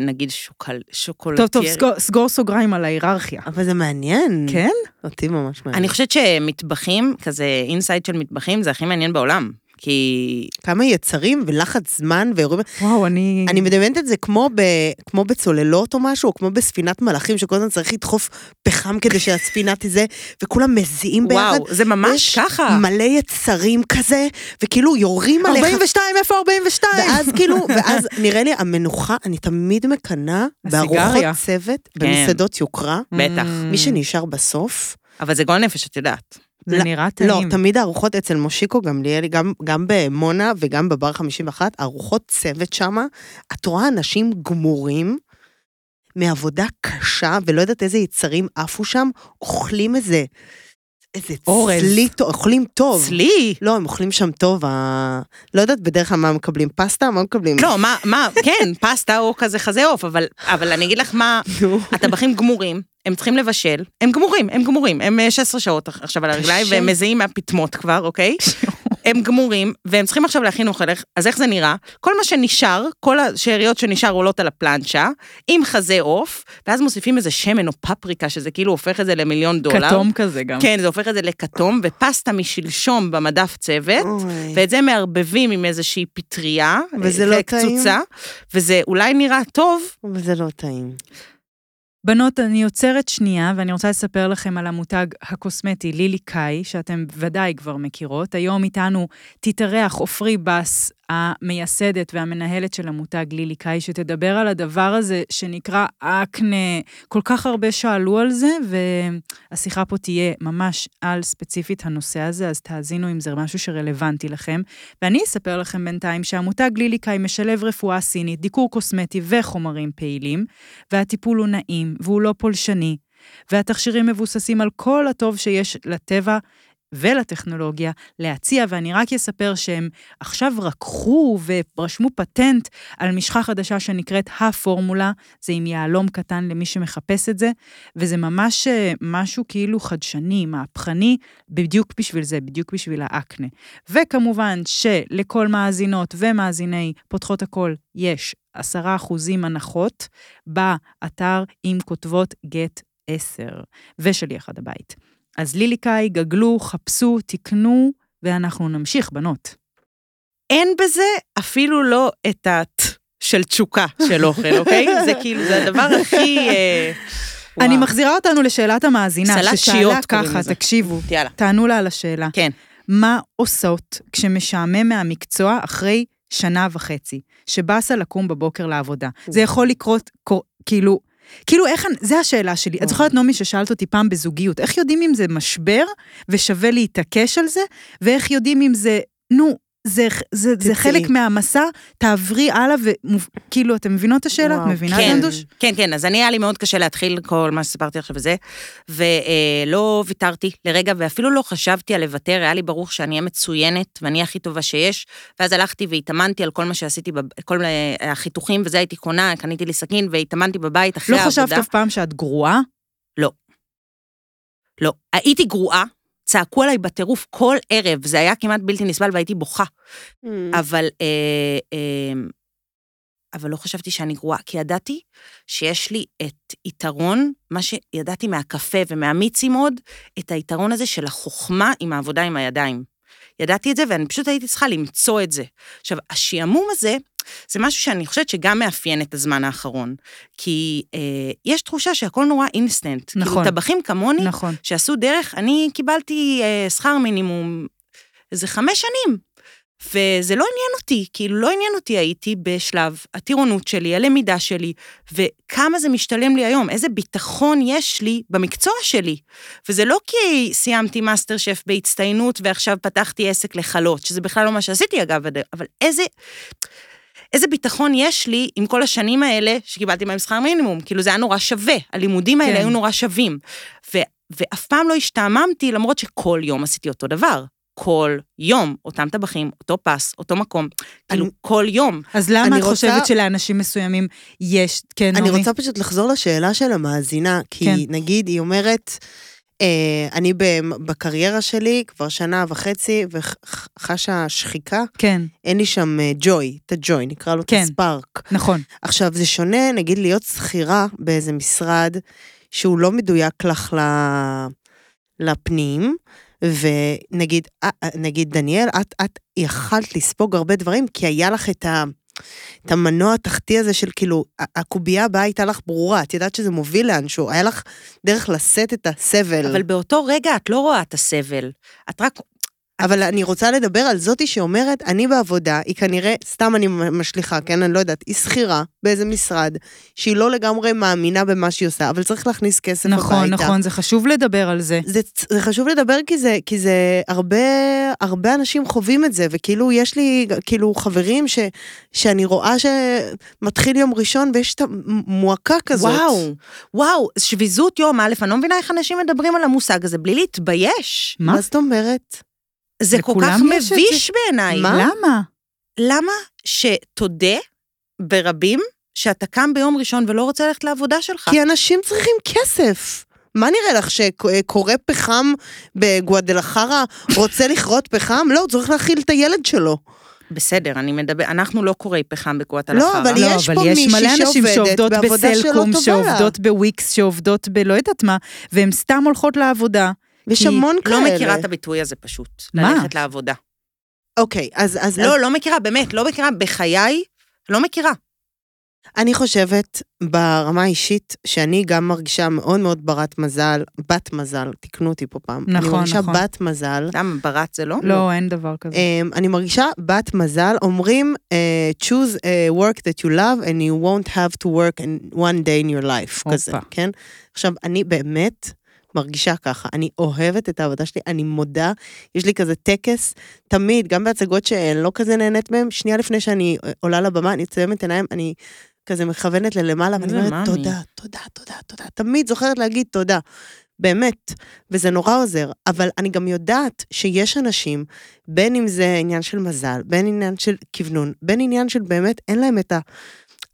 לנגיד שוקל, טוב, שוקולטייר. טוב, סגור- סגור סוגריים על ההיררכיה. אבל זה מעניין. כן? אותי ממש מעניין. אני חושבת שמטבחים, כזה אינסייד של מטבחים, זה הכי מעניין בעולם. כי כמה יצרים ולחץ זמן ואירועים. וואו, אני... אני מדמיינת את זה כמו, ב, כמו בצוללות או משהו, או כמו בספינת מלאכים, שכל הזמן צריך לדחוף פחם כדי שהספינה תזה, וכולם מזיעים ביחד. וואו, זה ממש יש ככה. מלא יצרים כזה, וכאילו יורים עליך. 42, איפה 42? ואז כאילו, ואז נראה לי המנוחה, אני תמיד מקנאה בארוחות. צוות, כן. במסעדות יוקרה. בטח. מי שנשאר בסוף, אבל זה גועל נפש, את יודעת. זה לא, נראה טעים. לא, תמיד הארוחות אצל מושיקו גמליאלי, גם, גם במונה וגם בבר 51, ארוחות צוות שמה, את רואה אנשים גמורים מעבודה קשה, ולא יודעת איזה יצרים עפו שם, אוכלים איזה, איזה אורז. צלי, אוכלים טוב. צלי. לא, הם אוכלים שם טוב, ה... לא יודעת בדרך כלל מה מקבלים, פסטה? מה מקבלים? לא, מה, מה, כן, פסטה או כזה חזה עוף, אבל, אבל אני אגיד לך מה. הטבחים גמורים, הם צריכים לבשל, הם גמורים, הם גמורים, הם אה, 16 שעות עכשיו על הרגליים. והם מזיעים מהפטמות כבר, אוקיי? הם גמורים, והם צריכים עכשיו להכין אוכל, אז איך זה נראה? כל מה שנשאר, כל השאריות שנשאר עולות על הפלנצ'ה, עם חזה עוף, ואז מוסיפים איזה שמן או פפריקה, שזה כאילו הופך את זה למיליון דולר. כתום כזה גם. כן, זה הופך את זה לכתום, ופסטה משלשום במדף צוות, אוי. ואת זה מערבבים עם איזושהי פטריה, וזה אה, לא טעים? קצוצה, וזה אולי נראה טוב, אבל זה לא טעים. בנות, אני עוצרת שנייה, ואני רוצה לספר לכם על המותג הקוסמטי לילי קאי, שאתם ודאי כבר מכירות. היום איתנו תתארח עופרי בס, המייסדת והמנהלת של עמותה גליליקאי, שתדבר על הדבר הזה שנקרא אקנה. כל כך הרבה שאלו על זה, והשיחה פה תהיה ממש על ספציפית הנושא הזה, אז תאזינו אם זה משהו שרלוונטי לכם. ואני אספר לכם בינתיים שעמותה גליליקאי משלב רפואה סינית, דיקור קוסמטי וחומרים פעילים, והטיפול הוא נעים והוא לא פולשני, והתכשירים מבוססים על כל הטוב שיש לטבע ולטכנולוגיה להציע, ואני רק אספר שהם עכשיו רקחו ורשמו פטנט על משחה חדשה שנקראת הפורמולה, זה עם יהלום קטן למי שמחפש את זה, וזה ממש אה, משהו כאילו חדשני, מהפכני, בדיוק בשביל זה, בדיוק בשביל האקנה. וכמובן שלכל מאזינות ומאזיני פותחות הכל יש עשרה אחוזים הנחות באתר עם כותבות גט 10 ושליח עד הבית. אז ליליקאי, גגלו, חפשו, תקנו, ואנחנו נמשיך, בנות. אין בזה אפילו לא את הט של תשוקה של אוכל, אוקיי? זה כאילו, זה הדבר הכי... אה, אני. מחזירה אותנו לשאלת המאזינה, ששאלה ככה, לזה. תקשיבו, יאללה. תענו לה על השאלה. כן. מה עושות כשמשעמם מהמקצוע אחרי שנה וחצי, שבאסה לקום בבוקר לעבודה? זה יכול לקרות, כאילו, כאילו איך, זה השאלה שלי. את זוכרת, נעמי, ששאלת אותי פעם בזוגיות, איך יודעים אם זה משבר ושווה להתעקש על זה, ואיך יודעים אם זה, נו, זה, זה, זה. חלק מהמסע, תעברי הלאה, וכאילו, אתם מבינות את השאלה? וואו, את מבינה, כן, דנדוש? כן, כן, אז אני, היה לי מאוד קשה להתחיל כל מה שסיפרתי עכשיו וזה, ולא ויתרתי לרגע, ואפילו לא חשבתי על לוותר, היה לי ברור שאני אהיה מצוינת, ואני הכי טובה שיש, ואז הלכתי והתאמנתי על כל מה שעשיתי, בב- כל אה, החיתוכים וזה, הייתי קונה, קניתי לי סכין, והתאמנתי בבית אחרי לא העבודה. חשבת אף פעם שאת גרועה? לא. הייתי גרועה, צעקו עליי בטירוף כל ערב, זה היה כמעט בלתי נסבל והייתי בוכה. Mm. אבל, אה, אה, אבל לא חשבתי שאני גרועה, כי ידעתי שיש לי את יתרון, מה שידעתי מהקפה ומהמיצי מאוד, את היתרון הזה של החוכמה עם העבודה עם הידיים. ידעתי את זה, ואני פשוט הייתי צריכה למצוא את זה. עכשיו, השעמום הזה, זה משהו שאני חושבת שגם מאפיין את הזמן האחרון. כי אה, יש תחושה שהכל נורא אינסטנט. נכון. כאילו, טבחים כמוני, נכון. שעשו דרך, אני קיבלתי אה, שכר מינימום איזה חמש שנים. וזה לא עניין אותי, כאילו לא עניין אותי, הייתי בשלב הטירונות שלי, הלמידה שלי, וכמה זה משתלם לי היום, איזה ביטחון יש לי במקצוע שלי. וזה לא כי סיימתי מאסטר שף בהצטיינות ועכשיו פתחתי עסק לחלות, שזה בכלל לא מה שעשיתי אגב, אבל איזה... איזה ביטחון יש לי עם כל השנים האלה שקיבלתי בהם שכר מינימום, כאילו זה היה נורא שווה, הלימודים האלה כן. היו נורא שווים. ו, ואף פעם לא השתעממתי, למרות שכל יום עשיתי אותו דבר. כל יום, אותם טבחים, אותו פס, אותו מקום, כאילו אני- כל יום. אז למה אני את רוצה- חושבת שלאנשים מסוימים יש, כן, אני נעמי? רוצה... רוצה פשוט לחזור לשאלה של המאזינה, כי כן. נגיד היא אומרת, אה, אני ב- בקריירה שלי כבר שנה וחצי וחשה שחיקה, כן, אין לי שם אה, ג'וי, את הג'וי, נקרא לו את כן. הספארק. נכון. עכשיו, זה שונה, נגיד, להיות שכירה באיזה משרד שהוא לא מדויק לך ל- לפנים, ונגיד, אה, אה, נגיד, דניאל, את, את יכלת לספוג הרבה דברים, כי היה לך את ה... את המנוע התחתי הזה של כאילו, הקובייה הבאה הייתה לך ברורה, את יודעת שזה מוביל לאנשהו, היה לך דרך לשאת את הסבל. אבל באותו רגע את לא רואה את הסבל. את רק... אבל אני רוצה לדבר על זאתי שאומרת, אני בעבודה, היא כנראה, סתם אני משליכה, כן, אני לא יודעת, היא שכירה באיזה משרד, שהיא לא לגמרי מאמינה במה שהיא עושה, אבל צריך להכניס כסף נכון, הביתה. נכון, זה חשוב לדבר על זה. זה, זה חשוב לדבר כי זה, כי זה הרבה, הרבה אנשים חווים את זה, וכאילו יש לי כאילו חברים ש, שאני רואה שמתחיל יום ראשון ויש את המועקה כזאת. וואו, וואו, שביזות יום א', אני לא מבינה איך אנשים מדברים על המושג הזה בלי להתבייש. מה? מה זאת אומרת? זה כל כך יש מביש בעיניי. מה? למה? למה שתודה ברבים שאתה קם ביום ראשון ולא רוצה ללכת לעבודה שלך? כי אנשים צריכים כסף. מה נראה לך שקורא פחם בגואדלחרה רוצה לכרות פחם? לא, הוא צריך להאכיל את הילד שלו. בסדר, אני מדבר, אנחנו לא קוראים פחם בקורת לא, הלחרה. אבל יש פה מישהי מלא אנשים שעובדת שעובדות בעבודה שלא בסלקום, טובה שעובדות בוויקס, שעובדות בלא יודעת מה, והן סתם הולכות לעבודה. כי המון כאלה. לא מכירה את הביטוי הזה פשוט. מה? ללכת לעבודה. אוקיי, אז... אז לא, לא מכירה, באמת, לא מכירה. בחיי, לא מכירה. אני חושבת ברמה האישית שאני גם מרגישה מאוד מאוד ברת מזל, בת מזל, תקנו אותי פה פעם. אני נכון, מרגישה נכון. בת מזל. למה, ברת זה לא? לא, אין דבר כזה. Um, אני מרגישה בת מזל, אומרים, uh, choose a work that you love and you won't have to work in one day in your life, הופה. כזה, כן? עכשיו, אני באמת מרגישה ככה, אני אוהבת את העבודה שלי, אני מודה, יש לי כזה טקס, תמיד, גם בהצגות שאני לא כזה נהנית מהן, שנייה לפני שאני אה, עולה לבמה, אני ציימת עיניים, אני כזה מכוונת ללמעלה, ואני אומרת. תודה, תודה, תודה, תודה, תמיד זוכרת להגיד תודה. באמת, וזה נורא עוזר, אבל אני גם יודעת שיש אנשים, בין אם זה עניין של מזל, בין עניין של כוונון, בין עניין של באמת אין להם את ה...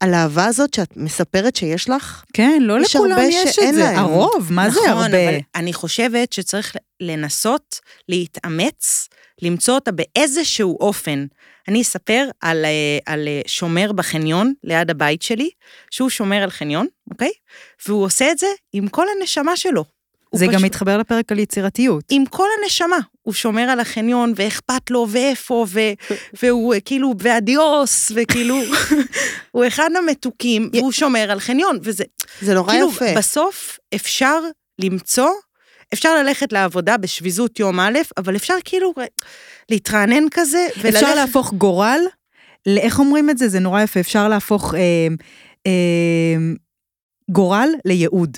הלהבה הזאת שאת מספרת שיש לך, כן, לא יש לכולם יש את זה. להם. הרוב, מה זה נכון, הרבה? אבל אני חושבת שצריך לנסות להתאמץ, למצוא אותה באיזשהו אופן. אני אספר על, אה, על אה, שומר בחניון ליד הבית שלי, שהוא שומר על חניון, אוקיי? והוא עושה את זה עם כל הנשמה שלו. זה גם פשוט- מתחבר לפרק על יצירתיות. עם כל הנשמה. הוא שומר על החניון, ואכפת לו, ואיפה, ו, והוא כאילו, ואדיוס, וכאילו, הוא אחד המתוקים, והוא שומר על חניון, וזה, זה נורא כאילו, יפה. בסוף אפשר למצוא, אפשר ללכת לעבודה בשביזות יום א', אבל אפשר כאילו להתרענן כזה, וללכת... אפשר להפוך גורל, ל- איך אומרים את זה? זה נורא יפה, אפשר להפוך אה, אה, גורל לייעוד.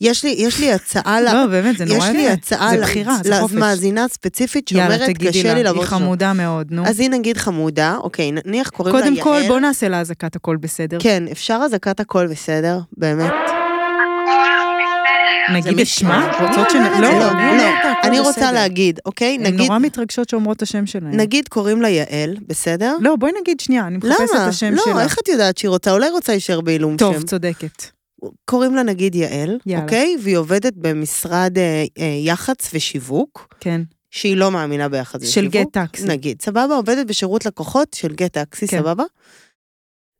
יש לי, יש לי הצעה, לא, באמת, זה נורא יש יפה. לי הצעה זה בחירה, זה חופש. למאזינה ספציפית יאללה, שאומרת, קשה לי היא לעבוד עכשיו. חמודה מאוד, נו. אז היא נגיד חמודה, אוקיי, נניח קוראים לה קודם יעל. כל, בוא נעשה לה אזעקת הכל בסדר. כן, אפשר אזעקת הכל בסדר, באמת. נגיד את שמה? מי רוצות את לא? לא, לא, את הכל אני? רוצה להגיד, אוקיי? הן נגיד, נורא מתרגשות שאומרות את השם שלהן. נגיד קוראים לה יעל, בסדר? לא, בואי נגיד שנייה, אני מחפשת את למה? השם לא, שלה. איך את יודעת שהיא רוצה? אולי רוצה להישאר בעילום טוב, שם. צודקת. קוראים לה נגיד יעל, יאללה. אוקיי? והיא עובדת במשרד אה, אה, יח"צ ושיווק, כן. שהיא לא מאמינה ביח"צ ושיווק. של גט טקסי. נגיד, סבבה, עובדת בשירות לקוחות של גט טקסי, כן. סבבה?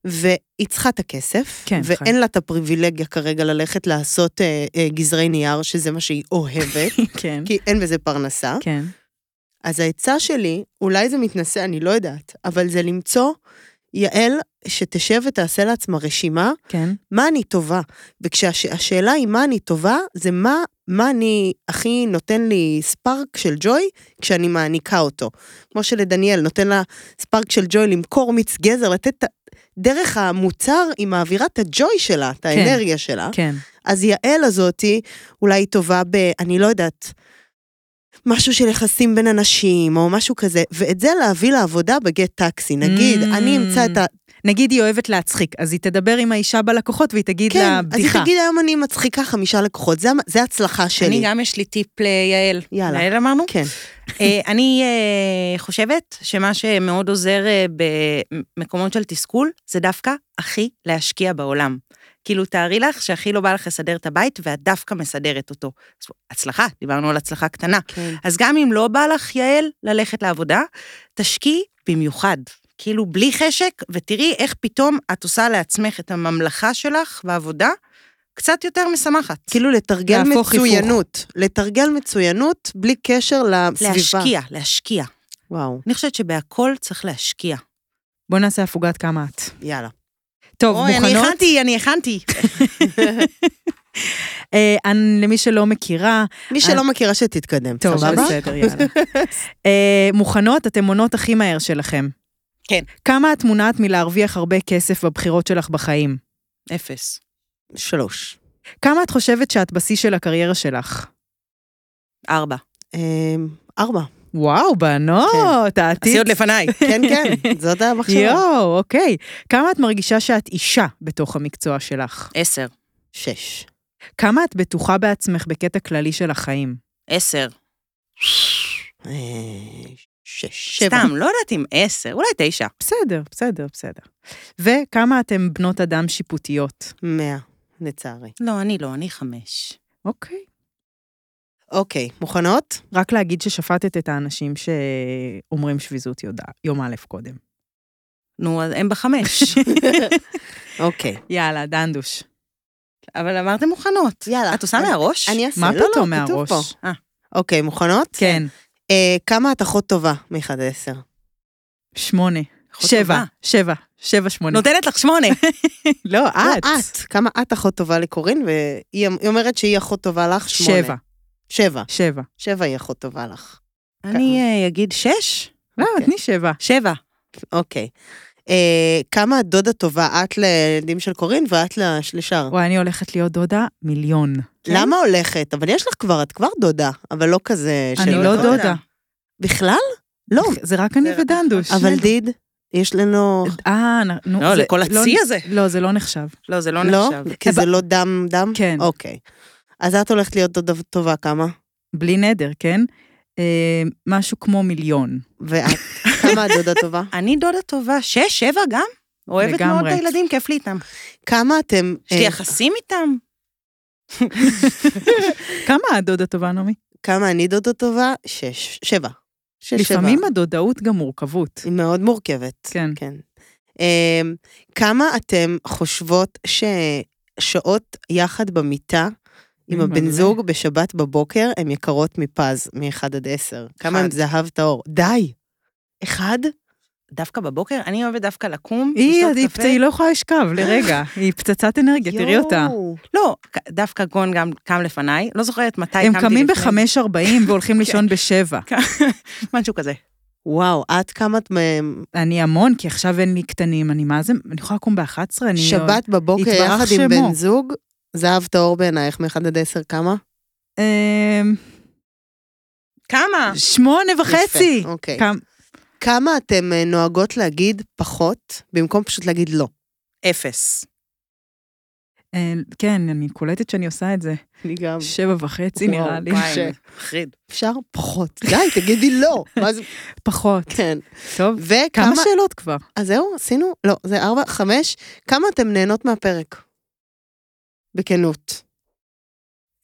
והיא צריכה את הכסף, כן, ואין חיים. לה את הפריבילגיה כרגע ללכת לעשות אה, אה, גזרי נייר, שזה מה שהיא אוהבת, כן. כי אין בזה פרנסה. כן. אז העצה שלי, אולי זה מתנשא, אני לא יודעת, אבל זה למצוא יעל שתשב ותעשה לעצמה רשימה, כן. מה אני טובה. וכשהשאלה היא מה אני טובה, זה מה, מה אני הכי נותן לי ספארק של ג'וי כשאני מעניקה אותו. כמו שלדניאל נותן לה ספארק של ג'וי למכור מיץ גזר, לתת. דרך המוצר היא מעבירה את הג'וי שלה, את האנרגיה שלה. כן. אז יעל הזאתי, אולי היא טובה ב... אני לא יודעת, משהו של יחסים בין אנשים, או משהו כזה, ואת זה להביא לעבודה בגט טקסי. נגיד, Mm. אני אמצא את ה... נגיד היא אוהבת להצחיק, אז היא תדבר עם האישה בלקוחות והיא תגיד כן, לה אז היא בדיחה. תגיד, היום אני מצחיקה חמישה לקוחות, זה, זה הצלחה שלי. אני גם יש לי טיפ ליעל. יאללה. יעל אמרנו? כן. אה, אני אה, חושבת שמה שמאוד עוזר אה, במקומות של תסכול, זה דווקא הכי להשקיע בעולם. כאילו, תארי לך שהכי לא בא לך לסדר את הבית, ואת דווקא מסדרת אותו. אז הצלחה, דיברנו על הצלחה קטנה. כן. אז גם אם לא בא לך, יעל, ללכת לעבודה, תשקיעי במיוחד. כאילו, בלי חשק, ותראי איך פתאום את עושה לעצמך את הממלכה שלך בעבודה קצת יותר משמחת. כאילו לתרגל להפוך היפוך. מצוינות. לתרגל מצוינות בלי קשר לסביבה. להשקיע, להשקיע. וואו, אני חושבת שבהכל צריך להשקיע. בוא נעשה הפוגת כמה את. יאללה. טוב, אוי, אני מוכנות? הכנתי, אני הכנתי. אה, אני- למי שלא מכירה, מי שלא מכירה שתתקדם, טוב? בסדר, יאללה. אה, מוכנות? אתן עונות הכי מהר שלכם. כן. כמה את מונעת מלהרוויח הרבה כסף בבחירות שלך בחיים? אפס. שלוש. כמה את חושבת שאת בשיא של הקריירה שלך? ארבע. אמ, ארבע. וואו, בנות, העתיד... עשי עוד לפניי. כן, כן, זאת המחשבה. יואו, אוקיי. כמה את מרגישה שאת אישה בתוך המקצוע שלך? עשר. שש. כמה את בטוחה בעצמך בקטע כללי של החיים? עשר. אה, שש. שבע. סתם, לא יודעת אם עשר, אולי תשע. בסדר, בסדר, בסדר. וכמה אתן בנות אדם שיפוטיות? מאה, לצערי. לא, אני לא, אני חמש. אוקיי. אוקיי, מוכנות? רק להגיד ששפטת את האנשים שאומרים שביזות יודע, יום א' קודם. נו, אז הם בחמש. אוקיי. יאללה, דנדוש. אבל אמרתם מוכנות. יאללה. את עושה אני- מהראש? אני אעשה. מה לא, לא, פתאום כתוב מהראש? פה. אוקיי, מוכנות? כן, אה, כמה את אחות טובה מ-1 עד 10? שמונה. שבע. שבע, שבע, שמונה. נותנת לך שמונה. לא, לא, את. את. כמה את אחות טובה לקורין, והיא היא אומרת שהיא אחות טובה לך, שמונה. שבע. שבע. שבע. שבע היא אחות טובה לך. אני אה, אגיד שש? לא, אוקיי. תני שבע. שבע. אוקיי. אה, כמה דודה טובה את לילדים של קורין ואת לש- לשאר? וואי, אני הולכת להיות דודה מיליון. למה הולכת? אבל יש לך כבר, את כבר דודה, אבל לא כזה אני לא דודה. בכלל? לא. זה רק אני ודנדוש. אבל דיד, יש לנו... אה, נו, לא, זה- לכל הצי הזה. לא, זה לא נחשב. לא, זה לא לא? נחשב. כי זה לא דם דם? כן. אוקיי. אז את הולכת להיות דודה טובה כמה? בלי נדר, כן? אה, משהו כמו מיליון. ואת? כמה את דודה טובה? אני דודה טובה, שש, שבע גם. אוהבת מאוד לגמרי. את הילדים, כיף לי איתם. כמה אתם... יש לי אה, יחסים איתם. כמה הדודה טובה, נעמי? כמה אני דודה טובה? שש. שבע. שש, לפעמים שבע. הדודאות גם מורכבות. היא מאוד מורכבת. כן. כן. אמ, כמה אתם חושבות ששעות יחד במיטה עם הבן? זוג בשבת בבוקר הן יקרות מפז, מ-1 עד 10? כמה הם אחד. זהב טהור? די! אחד? דווקא בבוקר, אני אוהבת דווקא לקום, לשתות קפה. היא לא יכולה לשכב לרגע, היא פצצת אנרגיה, תראי אותה. לא, דווקא גון גם קם לפניי, לא זוכרת מתי הם קמתי קמים לפני זה. ב-5.40 והולכים לישון בשבע. משהו כזה. וואו, את כמה את? אני המון, כי עכשיו אין לי קטנים, אני מה זה, אני יכולה לקום ב-11, אני... שבת בבוקר יחד עם. בן זוג, זהב טהור בעינייך מ-1 עד 10 כמה? אמ, כמה? שמונה וחצי. אוקיי. כמה- אתם אה, נוהגות להגיד פחות, במקום פשוט להגיד לא? אפס. אה, כן, אני קולטת שאני עושה את זה. אני גם. שבע וחצי נראה לי. וואי. מחריד. אפשר פחות. די, תגידי לא. פחות. כן. טוב, וכמה... כמה שאלות כבר? אז זהו, עשינו? לא, זה ארבע, חמש. כמה אתם נהנות מהפרק? בכנות.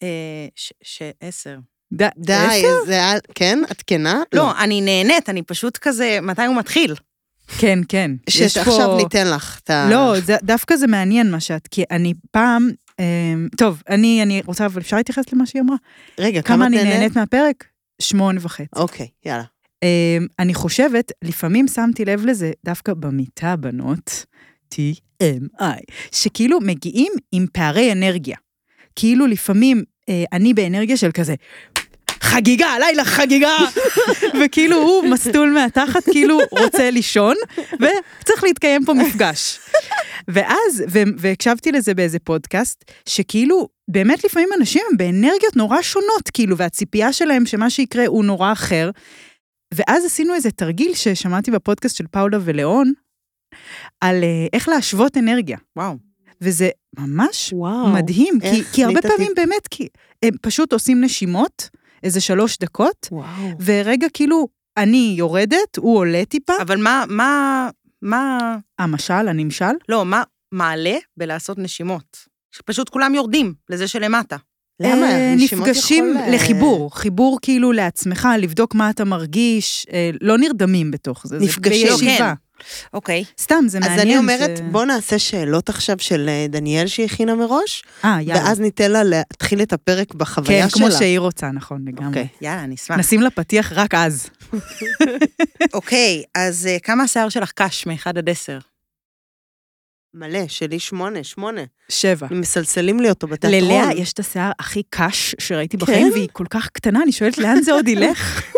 אה, ש- ש- עשר. ד- די? זה היה... כן? את כנה? לא, אני נהנית, אני פשוט כזה, מתי הוא מתחיל? כן, כן. פה- שעכשיו ניתן לך את ה... לא, זה- דווקא זה מעניין מה שאת, כי אני פעם, אמ, טוב, אני אני רוצה, אבל אפשר להתייחס למה שהיא אמרה? רגע, כמה אני נהנית? נהנית מהפרק? שמונה וחצי. אוקיי, יאללה. אמ, אני חושבת, לפעמים שמתי לב לזה דווקא במיטה, בנות, TMI, שכאילו מגיעים עם פערי אנרגיה. כאילו לפעמים אה, אני באנרגיה של כזה, חגיגה, הלילה חגיגה, וכאילו הוא מסטול מהתחת, כאילו רוצה לישון, וצריך להתקיים פה מפגש. ואז, והקשבתי לזה באיזה פודקאסט, שכאילו, באמת לפעמים אנשים הם באנרגיות נורא שונות, כאילו, והציפייה שלהם שמה שיקרה הוא נורא אחר. ואז עשינו איזה תרגיל ששמעתי בפודקאסט של פאולה וליאון, על אה, איך להשוות אנרגיה. וואו. וזה ממש וואו. מדהים, כי, איך? כי הרבה תני את פעמים באמת, כי הם פשוט עושים נשימות, איזה שלוש דקות, וואו. ורגע כאילו, אני יורדת, הוא עולה טיפה, אבל מה, מה, מה, המשל, הנמשל, לא, מה מעלה בלעשות נשימות? שפשוט כולם יורדים לזה שלמטה. למה? אה, נשימות נפגשים יכול, אה, לחיבור, חיבור כאילו לעצמך, לבדוק מה אתה מרגיש, אה, לא נרדמים בתוך זה, נפגשים. זה בישיבה. אוקיי. סתם, זה אז מעניין. אני אומרת, זה- בוא נעשה שאלות עכשיו של אה, דניאל שהכינה מראש, אה, יאללה. ואז ניתן לה להתחיל את הפרק בחוויה כן, שלה. כמו שהיא רוצה, נכון, לגמרי. אוקיי. יאללה, אני אשמח. נשים לה פתיח רק אז. אוקיי, אז אה, כמה השיער שלך קש מ-1 עד 10? מלא, שלי שמונה, שמונה. שבע. מסלסלים לי אותו בתיאטרון. ללאה יש את השיער הכי קש שראיתי כן? בחיים, והיא כל כך קטנה, אני שואלת לאן זה עוד ילך?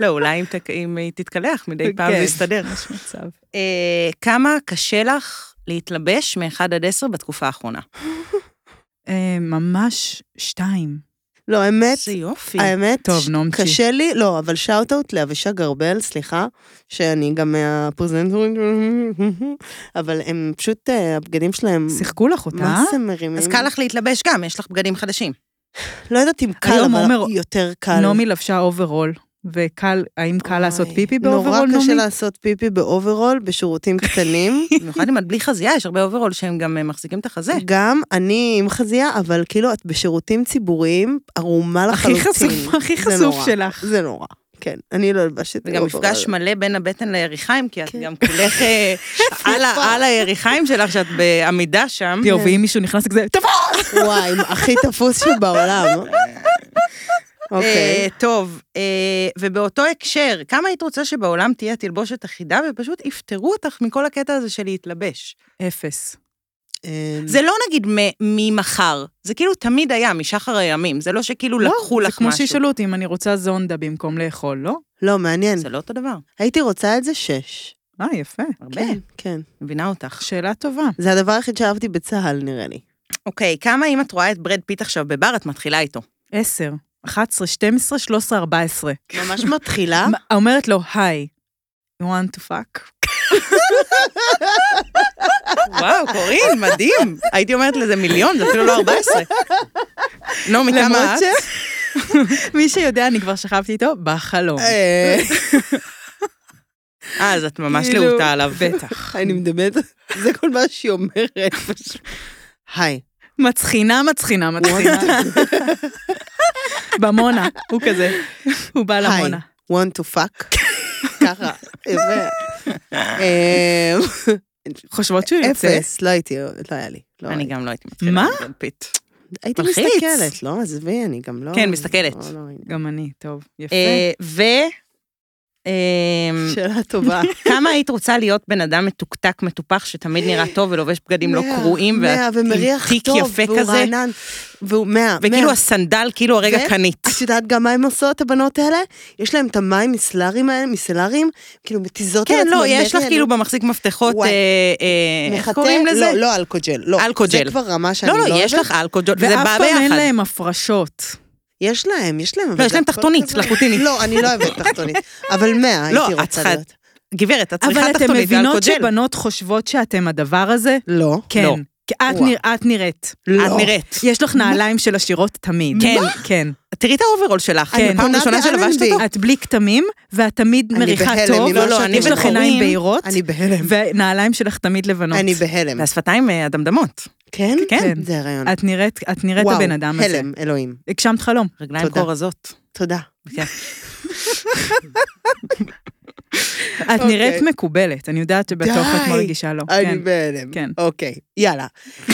לא, אולי אם היא תתקלח מדי פעם כן. זה יסתדר. יש מצב. אה, כמה קשה לך להתלבש מ-1 עד 10 בתקופה האחרונה? אה, ממש שתיים. לא, האמת, איזה יופי. האמת, טוב, נעמצ'י. קשה לי, לא, אבל shout-out לאבישג ארבל, סליחה, שאני גם מהפרזנטורים, אבל הם פשוט, אה, הבגדים שלהם, שיחקו לך אותה? מה זה מרימים? אז קל לך להתלבש גם, יש לך בגדים חדשים. לא יודעת אם קל, אבל יותר קל. נעמי לבשה אוברול, וקל, האם קל לעשות אוי, פיפי באוברול, נורא? קשה לעשות פיפי באוברול בשירותים קטנים. במיוחד אם את בלי חזייה, יש הרבה אוברול שהם גם אה, מחזיקים את החזה. גם אני עם חזייה, אבל כאילו את בשירותים ציבוריים ערומה הכי לחלוטין. חשוף, הכי חשוף. שלך. זה נורא, כן. אני לא אלבש את וגם. מפגש מלא בין הבטן ליריחיים, כי את כן. גם כולך אה, על היריחיים שלך, שאת בעמידה שם. יואו, ואם מישהו נכנס כזה, תבוא! וואי, הכי תפוס שבעולם. אוקיי. אה, טוב, אה, ובאותו הקשר, כמה היית רוצה שבעולם תהיה תלבושת אחידה ופשוט יפטרו אותך מכל הקטע הזה של להתלבש? אפס. אמ, זה לא נגיד ממחר, זה כאילו תמיד היה, משחר הימים, זה לא שכאילו לקחו זה לך כמו משהו. שישאלו אותי אם אני רוצה זונדה במקום לאכול, לא? לא, מעניין. זה לא אותו דבר, הייתי רוצה את זה שש. אה, יפה. הרבה, כן, כן. מבינה אותך. שאלה טובה. זה הדבר היחיד שאהבתי בצה"ל, נראה לי. אוקיי, כמה אם את רואה את בראד פיט עכשיו בבר, את מתחילה איתו? 10, 11, 12, 13, 14. ממש מתחילה. אומרת לו, היי, you want to fuck? וואו, קורין, מדהים. הייתי אומרת לזה מיליון, זה אפילו לא 14. נעמי, כמה למרות את? מי שיודע, אני כבר שכבתי איתו בחלום. אה, אה, אז את ממש כאילו, להוטה עליו. בטח. אני מדמיינת, זה כל מה שהיא אומרת. היי. מצחינה, מצחינה, מצחינה. במונה, הוא כזה. הוא בא היי. למונה. want to fuck. ככה. אמ, חושבות שהוא יוצא. אפס, לא הייתי, לא היה לי. לא אני. גם לא הייתי מתחילה מה? הייתי. מסתכלת, לא? עזבי, אני גם לא... כן, מסתכלת. לא, לא, גם אני, טוב, יפה. אמ, שאלה טובה. כמה היית רוצה להיות בן אדם מתוקתק, מטופח, שתמיד נראה טוב ולובש בגדים לא קרועים, מאה, ואת עם ומריח תיק טוב, יפה והוא כזה, רענן, והוא מאה, וכאילו. הסנדל, כאילו הרגע ו- קנית. את יודעת גם מה הן עושות, הבנות האלה? יש להן את המים מסלרים האלה, מסלרים, כאילו מתיזות על כן, עצמן. לא, יש לך כאילו במחזיק מפתחות. אה, אה, איך? קוראים לזה? לא, לא אלכוג'ל, לא. אלכוג'ל. זה כבר רמה שאני לא, לא לא, אוהבת. יש לך אלכוג'ל, וזה ואף בא פעם אין ביחד. להם הפרשות. יש להם, יש להם. אבל לא, יש להם תחתונית, צלחותינית. לא, אני לא אוהבת תחתונית. אבל מאה לא, הייתי רוצה צריכה- להיות. גברת, את אבל צריכה אתם תחתונית מבינות ואלכוג'ל. שבנות חושבות שאתם הדבר הזה? לא. כן. לא. כי את. נרא- את נראית. את נראית. יש לך נעליים של עשירות תמיד. כן. כן. תראי את האוברול שלך, כן. פעם ראשונה שלבשת. אותו? את בלי כתמים, ואת תמיד אני מריחה טוב. לא, לא, שאתם אני יש לך עיניים בהירות, אני בהלם. ונעליים שלך תמיד לבנות. אני בהלם. והשפתיים אה, אדמדמות. כן? כן. זה הריון. את נראית, את נראית וואו, הבן אדם הזה. הלם, אלוהים. הגשמת חלום. רגליים תודה. כה רזות. תודה. כן. את נראית מקובלת, אני יודעת שבתוך את די. מרגישה לא. אני כן. בהלם. כן. אוקיי, יאללה.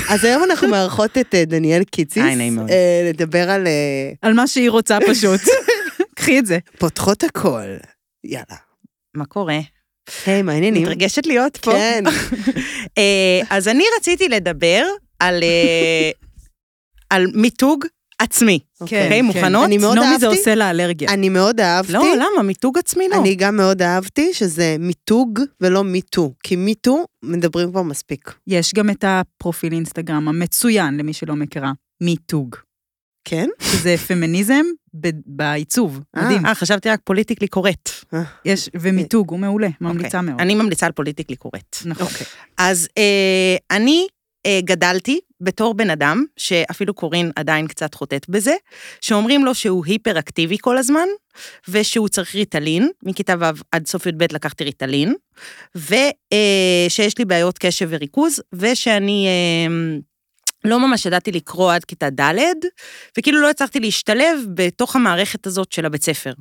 אז היום אנחנו מארחות את אה, דניאל קיציס. היי, נעים מאוד. אה, לדבר על אה, על מה שהיא רוצה פשוט. קחי את זה. פותחות הכל. יאללה. מה קורה? היי, מה העניינים? מתרגשת להיות פה. כן. אז אני רציתי לדבר על אה, על מיתוג עצמי. אוקיי, מוכנות? אני מאוד נעמי זה אהבתי. עושה לה אלרגיה. אני מאוד אהבתי. לא, למה? מיתוג עצמי לא. אני גם מאוד אהבתי שזה מיתוג ולא MeToo, כי MeToo מדברים כבר מספיק. יש גם את הפרופיל אינסטגרם המצוין, למי שלא מכירה, מיתוג. כן? שזה פמיניזם ב- בעיצוב, אה. מדהים. אה, חשבתי רק פוליטיקלי קוראת. יש, ומיתוג, הוא מעולה, ממליצה אוקיי. מאוד. אני ממליצה על פוליטיקלי קוראת. נכון. אז אה, אני אה, גדלתי בתור בן אדם, שאפילו קורין עדיין קצת חוטאת בזה, שאומרים לו שהוא היפר-אקטיבי כל הזמן, ושהוא צריך ריטלין, מכיתה ו' עד סוף י"ב לקחתי ריטלין, ושיש לי בעיות קשב וריכוז, ושאני... אה, לא ממש ידעתי לקרוא עד כיתה ד', וכאילו לא הצלחתי להשתלב בתוך המערכת הזאת של הבית ספר.